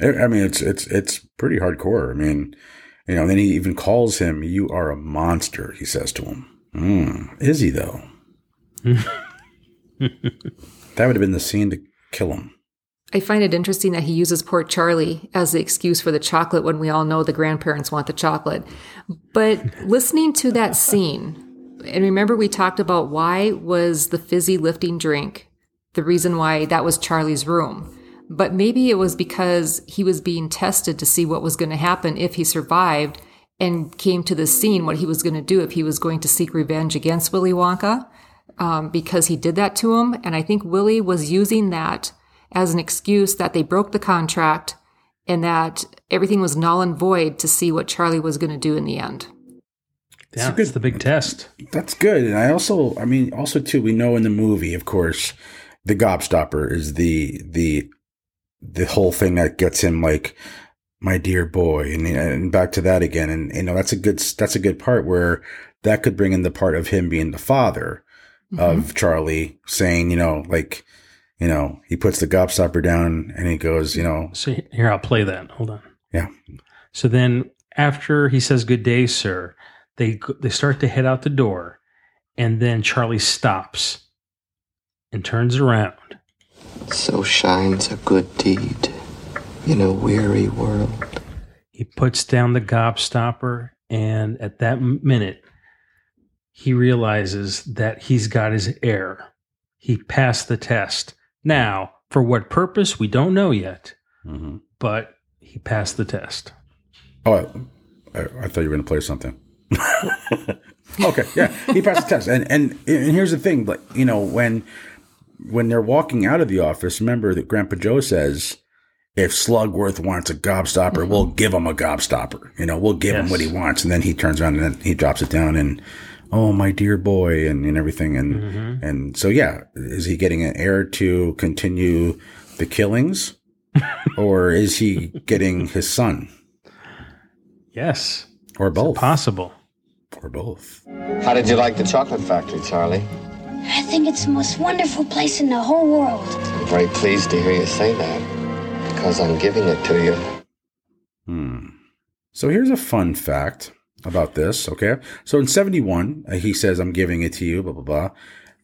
I I mean, it's it's it's pretty hardcore. I mean, you know. Then he even calls him, "You are a monster." He says to him. Mm, is he though? that would have been the scene to kill him. I find it interesting that he uses poor Charlie as the excuse for the chocolate when we all know the grandparents want the chocolate. But listening to that scene, and remember we talked about why was the fizzy lifting drink the reason why that was Charlie's room. But maybe it was because he was being tested to see what was going to happen if he survived and came to the scene, what he was going to do if he was going to seek revenge against Willy Wonka, um, because he did that to him. And I think Willy was using that as an excuse that they broke the contract and that everything was null and void to see what Charlie was going to do in the end. Yeah, good. the big test. That's good. And I also, I mean, also too, we know in the movie, of course, the gobstopper is the the the whole thing that gets him like my dear boy and, and back to that again and you know that's a good that's a good part where that could bring in the part of him being the father mm-hmm. of Charlie saying, you know, like, you know, he puts the gobstopper down and he goes, you know, So here, I'll play that. Hold on. yeah, So then, after he says "Good day, sir," they they start to head out the door, and then Charlie stops and turns around. So shines a good deed in a weary world. He puts down the gobstopper, and at that minute, he realizes that he's got his heir. He passed the test. Now, for what purpose, we don't know yet, Mm-hmm. but he passed the test. Oh, I, I, I thought you were going to play something. okay, yeah, he passed the test, and and and here's the thing, like you know when when they're walking out of the office, remember that Grandpa Joe says, "If Slugworth wants a gobstopper, we'll mm-hmm. give him a gobstopper. You know, we'll give him what he wants." And then he turns around and then he drops it down, and oh my dear boy, and, and everything, and mm-hmm. and so yeah, is he getting an heir to continue the killings, or is he getting his son? Yes. Or both. possible. Or both. How did you like the chocolate factory, Charlie? I think it's the most wonderful place in the whole world. I'm very pleased to hear you say that because I'm giving it to you. Hmm. So here's a fun fact about this, okay? So in 71, uh, he says, I'm giving it to you, blah, blah, blah.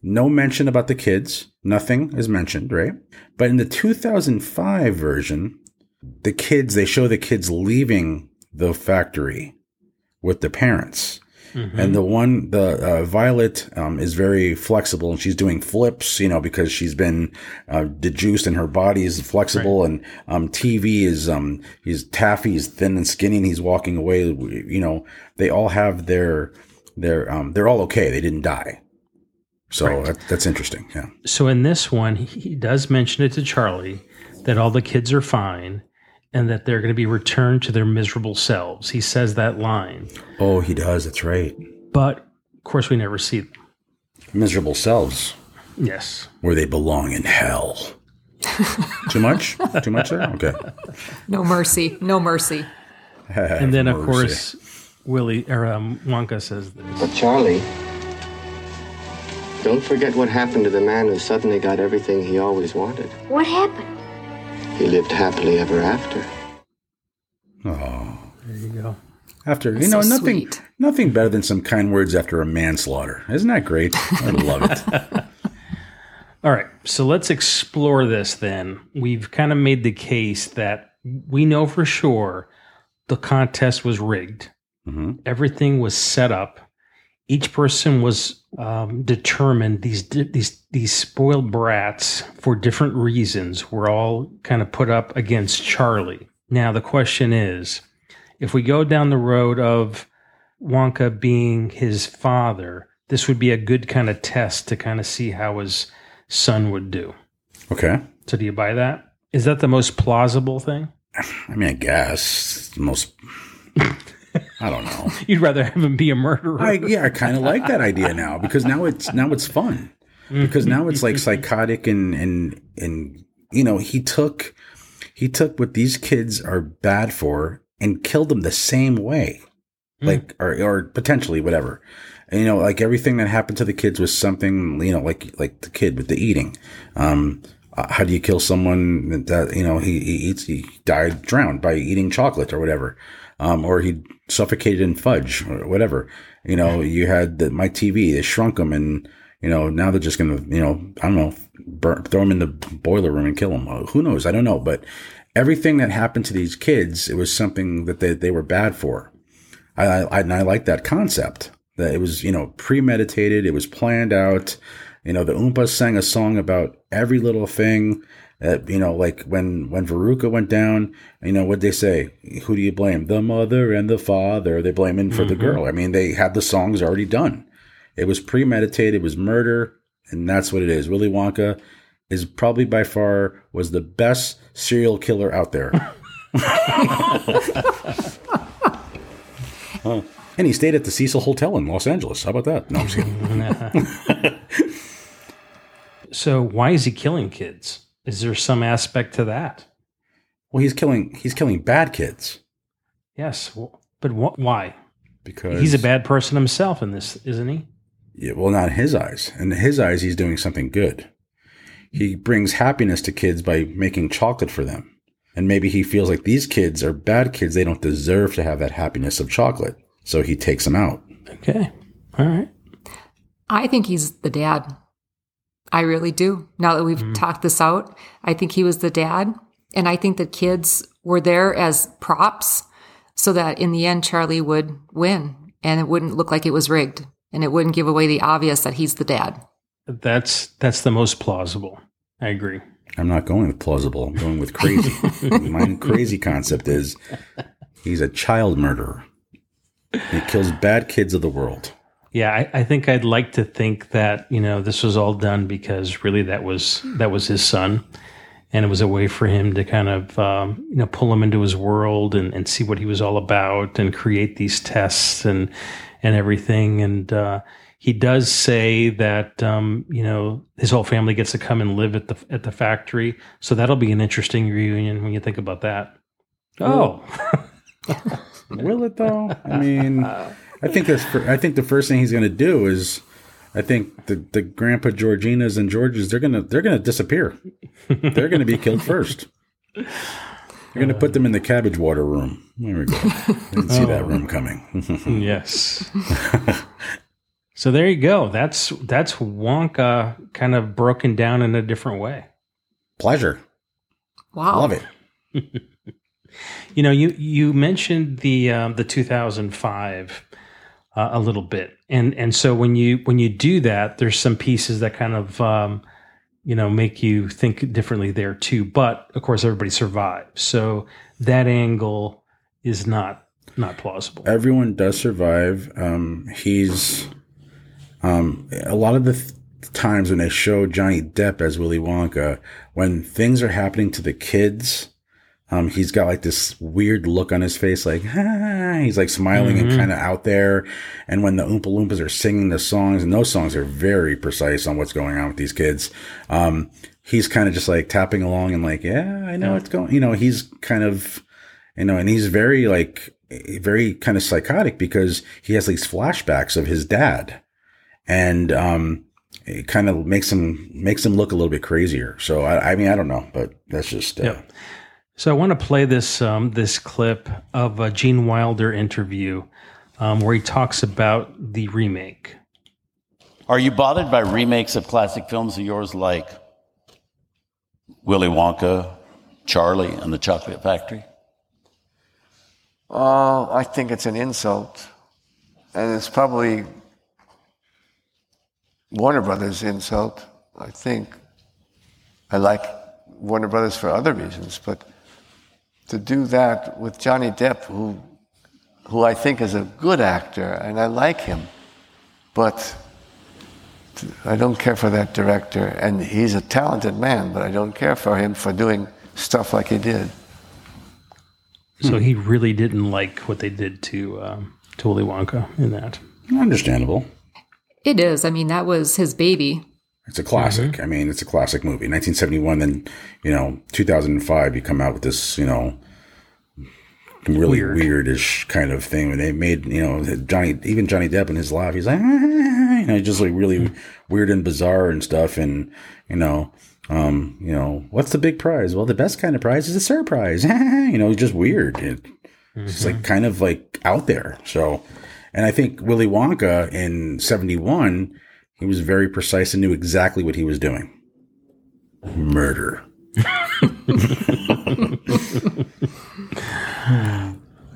No mention about the kids. Nothing is mentioned, right? But in the 2005 version, the kids, they show the kids leaving the factory with the parents. And the one, the uh, Violet um, is very flexible and she's doing flips, you know, because she's been uh, dejuiced and her body is flexible. And um, Teavee is, um, he's taffy, he's thin and skinny and he's walking away. You know, they all have their, their, um, they're all okay. They didn't die. So Right. that, that's interesting. Yeah. So in this one, he does mention it to Charlie that all the kids are fine and that they're going to be returned to their miserable selves. He says that line, Oh, he does. That's right. but of course, we never see them. Miserable selves Yes. where they belong in hell. Too much? Too much there? Okay. No mercy. No mercy. and then, of Mercy. course, Willy or um, Wonka says this. But Charlie, don't forget what happened to the man who suddenly got everything he always wanted. What happened? He lived happily ever after. Oh. There you go. After you know so nothing, sweet. nothing better than some kind words after a manslaughter. Isn't that great? I love it. All right, so let's explore this then. We've kind of made the case that we know for sure the contest was rigged. Mm-hmm. Everything was set up. Each person was um, determined. These these these spoiled brats, for different reasons, were all kind of put up against Charlie. Now the question is, if we go down the road of Wonka being his father, this would be a good kind of test to kind of see how his son would do. Okay. So do you buy that? Is that the most plausible thing? I mean, I guess it's the most. I don't know. You'd rather have him be a murderer. I, yeah, I kind of like that idea now because now it's now it's fun because now it's like psychotic and and and you know he took he took what these kids are bad for and killed them the same way, like or or potentially whatever. And, you know, like everything that happened to the kids was something you know, like like the kid with the eating. Um, uh, how do you kill someone that you know he, he eats he died drowned by eating chocolate or whatever um, or he suffocated in fudge or whatever. You know you had the, Mike Teavee they shrunk him and you know now they're just gonna you know i don't know burn, throw him in the boiler room and kill him Uh, who knows? I don't know. But everything that happened to these kids it was something that they, they were bad for. I, I and i like that concept that it was you know premeditated it was planned out. You know, the Oompas sang a song about every little thing. Uh, you know, like when when Veruca went down, you know, what they say? Who do you blame? The mother and the father. They blame him for the Mhm. girl. I mean, they had the songs already done. It was premeditated. It was murder, and that's what it is. Willy Wonka is probably by far was the best serial killer out there. Huh. And he stayed at the Cecil Hotel in Los Angeles. How about that? No, I'm just kidding. so why is he killing kids? Is there some aspect to that? Well, he's killing he's killing bad kids Yes, w- but wh- why? because He's a bad person himself in this, isn't he? Yeah, well, not in his eyes. In his eyes, he's doing something good. He brings happiness to kids by making chocolate for them. And maybe he feels like these kids are bad kids. They don't deserve to have that happiness of chocolate. So he takes them out. Okay. All right. I think he's the dad. I really do. Now that we've mm-hmm. talked this out, I think he was the dad. And I think the kids were there as props so that in the end, Charlie would win and it wouldn't look like it was rigged and it wouldn't give away the obvious that he's the dad. That's that's the most plausible. I agree. I'm not going with plausible. I'm going with crazy. My crazy concept is he's a child murderer. He kills bad kids of the world. Yeah, I, I think I'd like to think that you know this was all done because really that was that was his son, and it was a way for him to kind of um, you know pull him into his world and, and see what he was all about and create these tests and and everything. And uh, he does say that um, you know his whole family gets to come and live at the at the factory, so that'll be an interesting reunion when you think about that. Oh, Will it though? I mean, I think that's. fir- I think the first thing he's going to do is, I think the the Grandpa Georginas and Georges they're gonna they're gonna disappear. They're going to be killed first. You're going to put them in the cabbage water room. There we go. Didn't see that Oh. room coming. yes. so there you go. That's that's Wonka kind of broken down in a different way. Pleasure. Wow. Love it. You know, you you mentioned the um, the 2005 uh, a little bit, and and so when you when you do that, there's some pieces that kind of um, you know make you think differently there too. But of course, everybody survives, so that angle is not not plausible. Everyone does survive. Um, he's um, a lot of the th- times when they show Johnny Depp as Willy Wonka, when things are happening to the kids, um, he's got like this weird look on his face, like ah, he's like smiling and Mhm. kind of out there. And when the Oompa Loompas are singing the songs, and those songs are very precise on what's going on with these kids, um, he's kind of just like tapping along and like, yeah, I know what's going. You know, he's kind of you know, and he's very like very kind of psychotic because he has these flashbacks of his dad, and um, it kind of makes him makes him look a little bit crazier. So I, I mean, I don't know, but that's just uh, Yep. So I want to play this um, this clip of a Gene Wilder interview um, where he talks about the remake. Are you bothered by remakes of classic films of yours like Willy Wonka, Charlie, and the Chocolate Factory? Oh, I think it's an insult. And it's probably Warner Brothers' insult, I think. I like Warner Brothers for other reasons, but to do that with Johnny Depp, who, who I think is a good actor, and I like him, but I don't care for that director. And he's a talented man, but I don't care for him for doing stuff like he did. So he really didn't like what they did to um, to Willy Wonka in that. understandable. It is. I mean, that was his baby. It's a classic. Mm-hmm. I mean, it's a classic movie. 1971, then you know, 2005, you come out with this, you know, really Weird. weirdish kind of thing. When they made, you know, Johnny, even Johnny Depp in his life, he's like, you know, just like really mm-hmm. weird and bizarre and stuff. And you know, um, you know, what's the big prize? Well, the best kind of prize is a surprise. you know, it's just weird. It, It's like mm-hmm. kind of like out there. So, and I think Willy Wonka in 71, he was very precise and knew exactly what he was doing. Murder.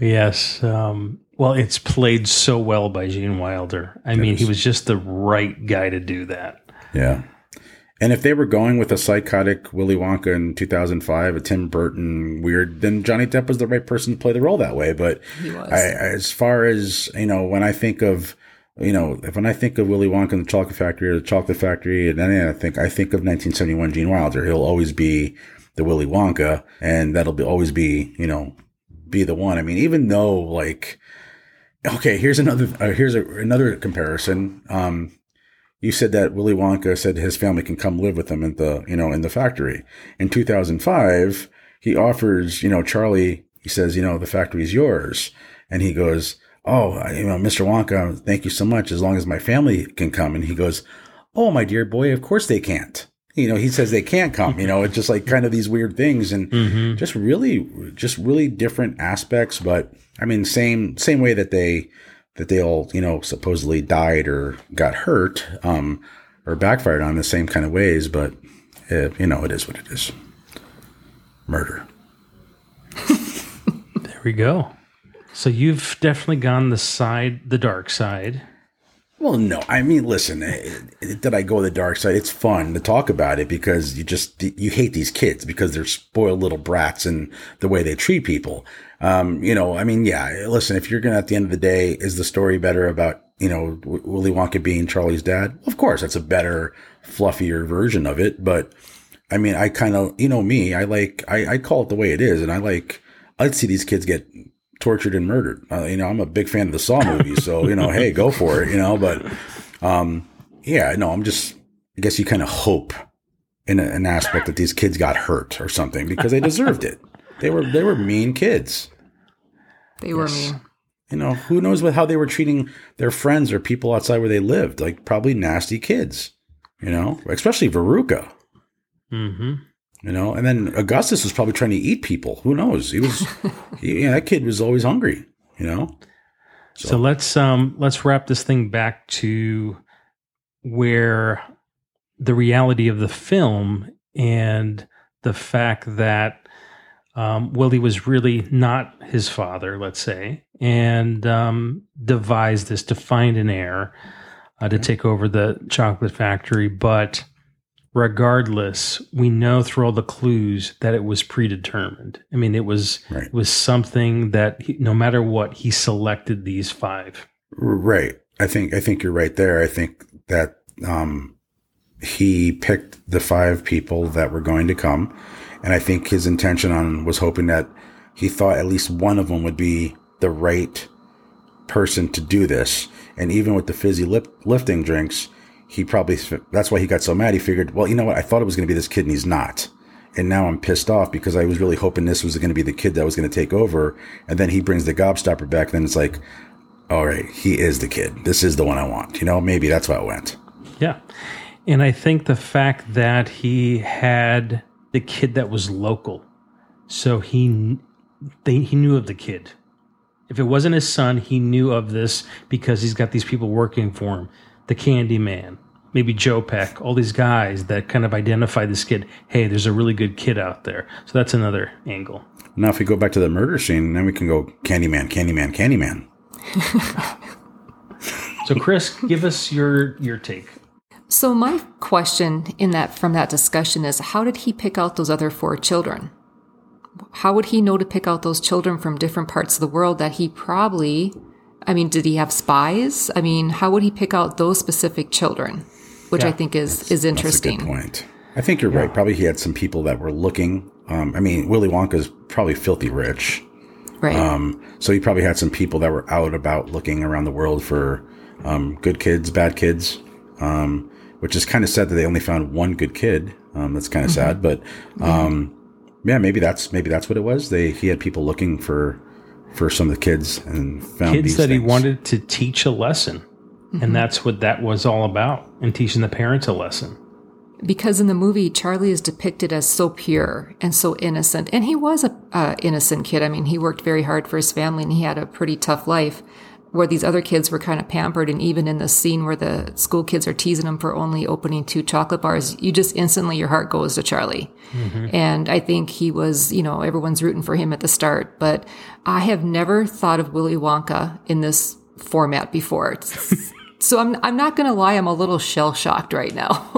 Yes. Um, well, it's played so well by Gene Wilder. I mean, he was just the right guy to do that. Yeah. And if they were going with a psychotic Willy Wonka in 2005, a Tim Burton weird, then Johnny Depp was the right person to play the role that way. But I, as far as, you know, when I think of, you know, when I think of Willy Wonka and the Chocolate Factory or the Chocolate Factory, and then I think, I think of 1971 Gene Wilder. He'll always be the Willy Wonka and that'll be, always be, you know, be the one. I mean, even though like, okay, here's another, uh, here's a, another comparison. Um, you said that Willy Wonka said his family can come live with him at the, you know, in the factory. In 2005, he offers, you know, Charlie, he says, you know, the factory's yours. And he goes, oh, you know, Mr. Wonka, thank you so much. As long as my family can come. And he goes, oh, my dear boy, of course they can't. You know, he says they can't come, you know, it's just like kind of these weird things and just really, just really different aspects. But I mean, same, same way that they, that they all, you know, supposedly died or got hurt, um, or backfired on the same kind of ways. But, uh, you know, it is what it is. Murder. There we go. So you've definitely gone the side, the dark side. Well, no, I mean, listen, eh, eh, did I go the dark side? It's fun to talk about it because you just, you hate these kids because they're spoiled little brats and the way they treat people. Um, you know, I mean, yeah, listen, if you're to, at the end of the day, is the story better about, you know, Willy Wonka being Charlie's dad? Of course, that's a better, fluffier version of it. But I mean, I kind of, you know, me, I like, I, I call it the way it is. And I like, I'd see these kids get tortured and murdered. Uh, you know, I'm a big fan of the Saw movies, so you know, hey, go for it. You know, but um, yeah, no, I'm just. I guess you kind of hope in a, an aspect that these kids got hurt or something because they deserved it. They were they were mean kids. They were mean. You know, who knows what how they were treating their friends or people outside where they lived? Like probably nasty kids. You know, especially Veruca. Mm-hmm. You know, and then Augustus was probably trying to eat people. Who knows? He was, he, yeah, that kid was always hungry. You know. So. let's um let's wrap this thing back to where the reality of the film and the fact that um, Willy was really not his father, let's say, and um, devised this to find an heir uh, to take over the chocolate factory. But regardless, we know through all the clues that it was predetermined. I mean, it was it was something that he, no matter what, he selected these five. Right. I think I think you're right there. I think that um, he picked the five people that were going to come, and I think his intention on was hoping that he thought at least one of them would be the right person to do this. And even with the fizzy lip lifting drinks, he probably that's why he got so mad. He figured, well, you know what? I thought it was going to be this kid, and he's not. And now I'm pissed off because I was really hoping this was going to be the kid that was going to take over. And then he brings the gobstopper back. And then it's like, all right, he is the kid. This is the one I want. You know, maybe that's why it went. Yeah. And I think the fact that he had the kid that was local, so he they, he knew of the kid. If it wasn't his son, he knew of this because he's got these people working for him. The Candy Man, maybe Jopeck, all these guys that kind of identify this kid. Hey, there's a really good kid out there. So that's another angle. Now, if we go back to the murder scene, then we can go Candyman, Candyman, Candyman. So, Chris, give us your your take. So my question in that from that discussion is how did he pick out those other four children? How would he know to pick out those children from different parts of the world that he probably I mean, did he have spies? I mean, how would he pick out those specific children? Which I think is is interesting. That's a good point. I think you're right. Probably he had some people that were looking. Um, I mean, Willy Wonka's probably filthy rich. Right. Um, so he probably had some people that were out about looking around the world for um, good kids, bad kids, um, which is kind of sad that they only found one good kid. Um, that's kind of sad, but um, yeah, maybe that's maybe that's what it was. They he had people looking for for some of the kids and found Kids these that he wanted to teach a lesson. Mhm. And that's what that was all about, and teaching the parents a lesson. Because in the movie, Charlie is depicted as so pure and so innocent, and he was a uh, innocent kid. I mean, he worked very hard for his family, and he had a pretty tough life. Where these other kids were kind of pampered, and even in the scene where the school kids are teasing him for only opening two chocolate bars, you just instantly your heart goes to Charlie. Mm-hmm. And I think he was, you know, everyone's rooting for him at the start. But I have never thought of Willy Wonka in this format before. so I'm, I'm not going to lie, I'm a little shell shocked right now.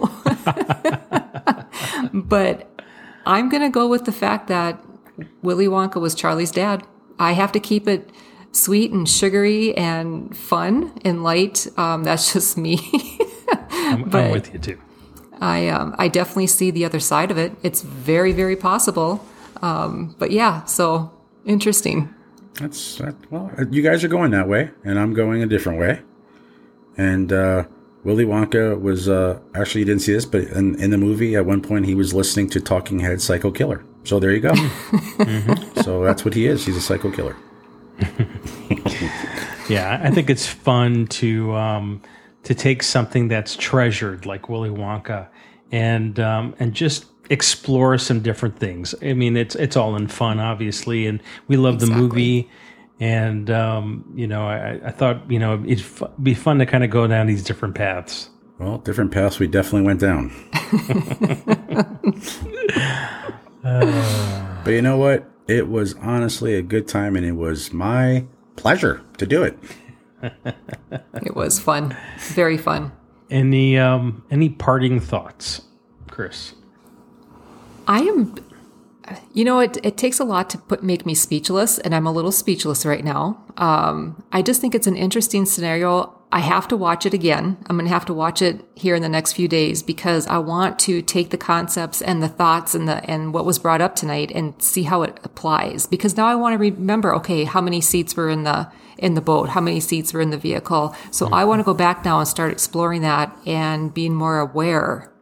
but I'm going to go with the fact that Willy Wonka was Charlie's dad. I have to keep it sweet and sugary and fun and light. Um, that's just me. I'm, I'm with you too. I um, I definitely see the other side of it. It's very very possible. Um, but yeah, so interesting. That's that, well, you guys are going that way, and I'm going a different way. And uh, Willy Wonka was uh, actually you didn't see this, but in, in the movie at one point he was listening to Talking Head Psycho Killer. So there you go. So that's what he is. He's a psycho killer. yeah, I think it's fun to um, to take something that's treasured like Willy Wonka and um, and just explore some different things. I mean, it's it's all in fun, obviously, and we love the movie. And um, you know, I, I thought you know it'd f- be fun to kind of go down these different paths. Well, different paths we definitely went down. but you know what? It was honestly a good time, and it was my pleasure to do it. It was fun, very fun. Any um, any parting thoughts, Chris? I am, you know, it, it takes a lot to put make me speechless, and I'm a little speechless right now. Um, I just think it's an interesting scenario. I have to watch it again. I'm going to have to watch it here in the next few days because I want to take the concepts and the thoughts and the and what was brought up tonight and see how it applies. Because now I want to remember, okay, how many seats were in the in the boat, how many seats were in the vehicle. So I want to go back now and start exploring that and being more aware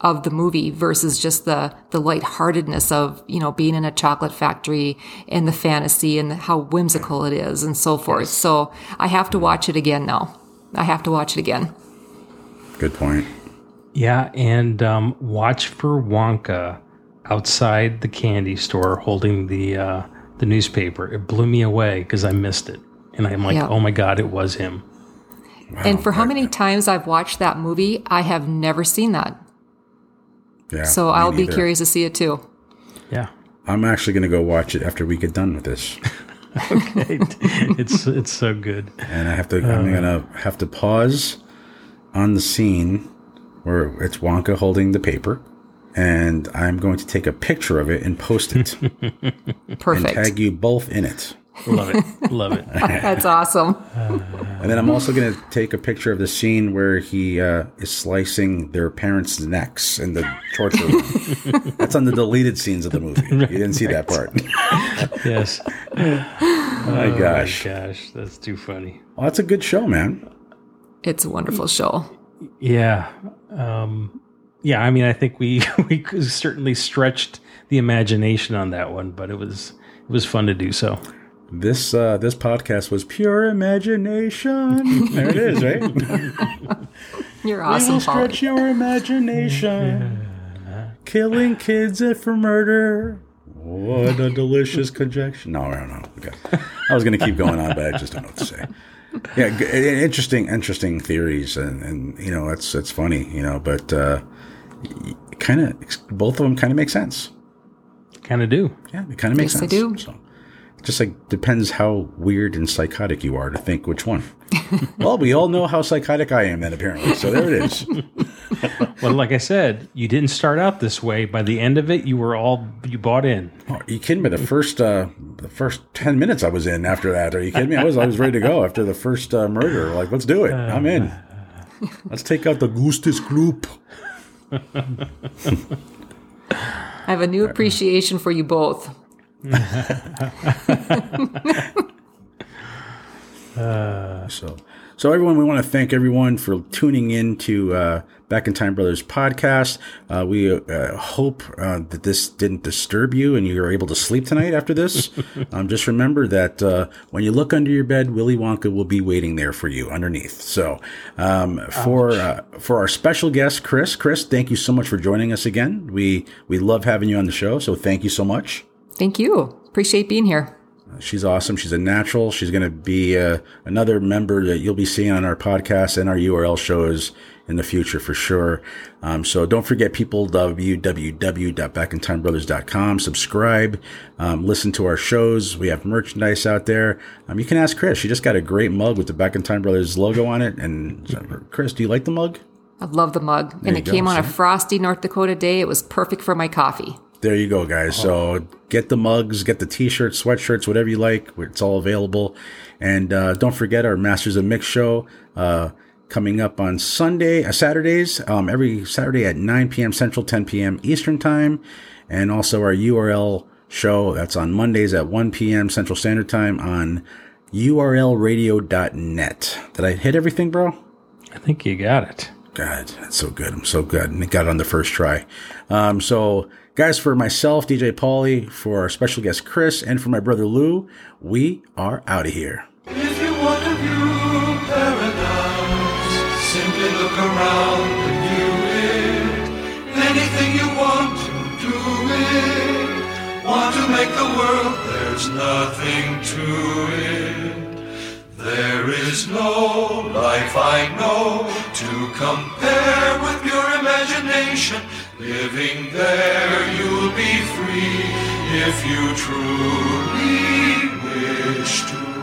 of the movie versus just the the lightheartedness of you know being in a chocolate factory and the fantasy and how whimsical it is and so forth. So I have to watch it again now. I have to watch it again. Good point. Yeah, and um, watch for Wonka outside the candy store holding the uh, the newspaper. It blew me away because I missed it, and I'm like, Yeah. oh my god, it was him. and for how many times I've watched that movie, I have never seen that. Yeah. so I'll be curious to see it too. Yeah. I'm actually going to go watch it after we get done with this. okay, it's it's so good. and I have to. I'm Uh. gonna have to pause on the scene where it's Wonka holding the paper, and I'm going to take a picture of it and post it. Perfect. And tag you both in it. Love it. Love it. That's awesome. And then I'm also going to take a picture of the scene where he uh, is slicing their parents' necks in the torture room. That's on the deleted scenes of the movie. You didn't see that part. yes. Oh my gosh. gosh, that's too funny. Well, that's a good show, man. It's a wonderful show. Yeah. Um, yeah, I mean, I think we we certainly stretched the imagination on that one, but it was it was fun to do so. This uh, this podcast was pure imagination. There it is, right? You're We awesome, will stretch your imagination. Killing kids for murder. What a delicious conjecture. No, no, no. Okay. I was going to keep going on, but I just don't know what to say. Yeah, g- i- interesting, interesting theories, and, and you know that's that's funny, you know, but uh, kind of both of them kind of make sense. Kind of do. Yeah, it kind of makes Yes, they sense. do. So, just like depends how weird and psychotic you are to think which one. well, we all know how psychotic I am, then apparently. So there it is. Well, like I said, you didn't start out this way. By the end of it, you were all you bought in. Oh, you kidding me? The first uh, the first ten minutes I was in after that. Are you kidding me? I was I was ready to go after the first uh, murder. Like, let's do it. I'm in. Let's take out the Gustus group. I have a new appreciation for you both. So, so everyone, we want to thank everyone for tuning in to uh, Back in Time Brothers podcast. Uh, we uh, hope uh, that this didn't disturb you and you are able to sleep tonight after this. um, just remember that uh, when you look under your bed, Willy Wonka will be waiting there for you underneath. So, um, for uh, for our special guest, Chris, Chris, thank you so much for joining us again. We we love having you on the show. So, thank you so much. Thank you. Appreciate being here. She's awesome. She's a natural. She's going to be uh, another member that you'll be seeing on our podcast and our URL shows in the future for sure. Um, so don't forget, people, www.backintimebrothers.com. Subscribe, um, listen to our shows. We have merchandise out there. Um, you can ask Chris. She just got a great mug with the Back in Time Brothers logo on it. And Chris, do you like the mug? I love the mug. There and it go, came on a frosty North Dakota day. It was perfect for my coffee. There you go, guys. So get the mugs, get the t-shirts, sweatshirts, whatever you like. It's all available. And uh, don't forget our Masters of Mix show uh, coming up on Sunday, uh, Saturdays, um, every Saturday at 9 p.m. Central, 10 p.m. Eastern Time. And also our URL show that's on Mondays at 1 p.m. Central Standard Time on urlradio.net. Did I hit everything, bro? I think you got it. God, that's so good. I'm so good. And it got it on the first try. Um, so, guys, for myself, DJ Paulie, for our special guest Chris, and for my brother Lou, we are out of here. If you what a view paradise. Simply look around. Anything you want to. Want to make the world, there's nothing to it. There is no life I know to compare with your imagination. Living there, you'll be free if you truly wish to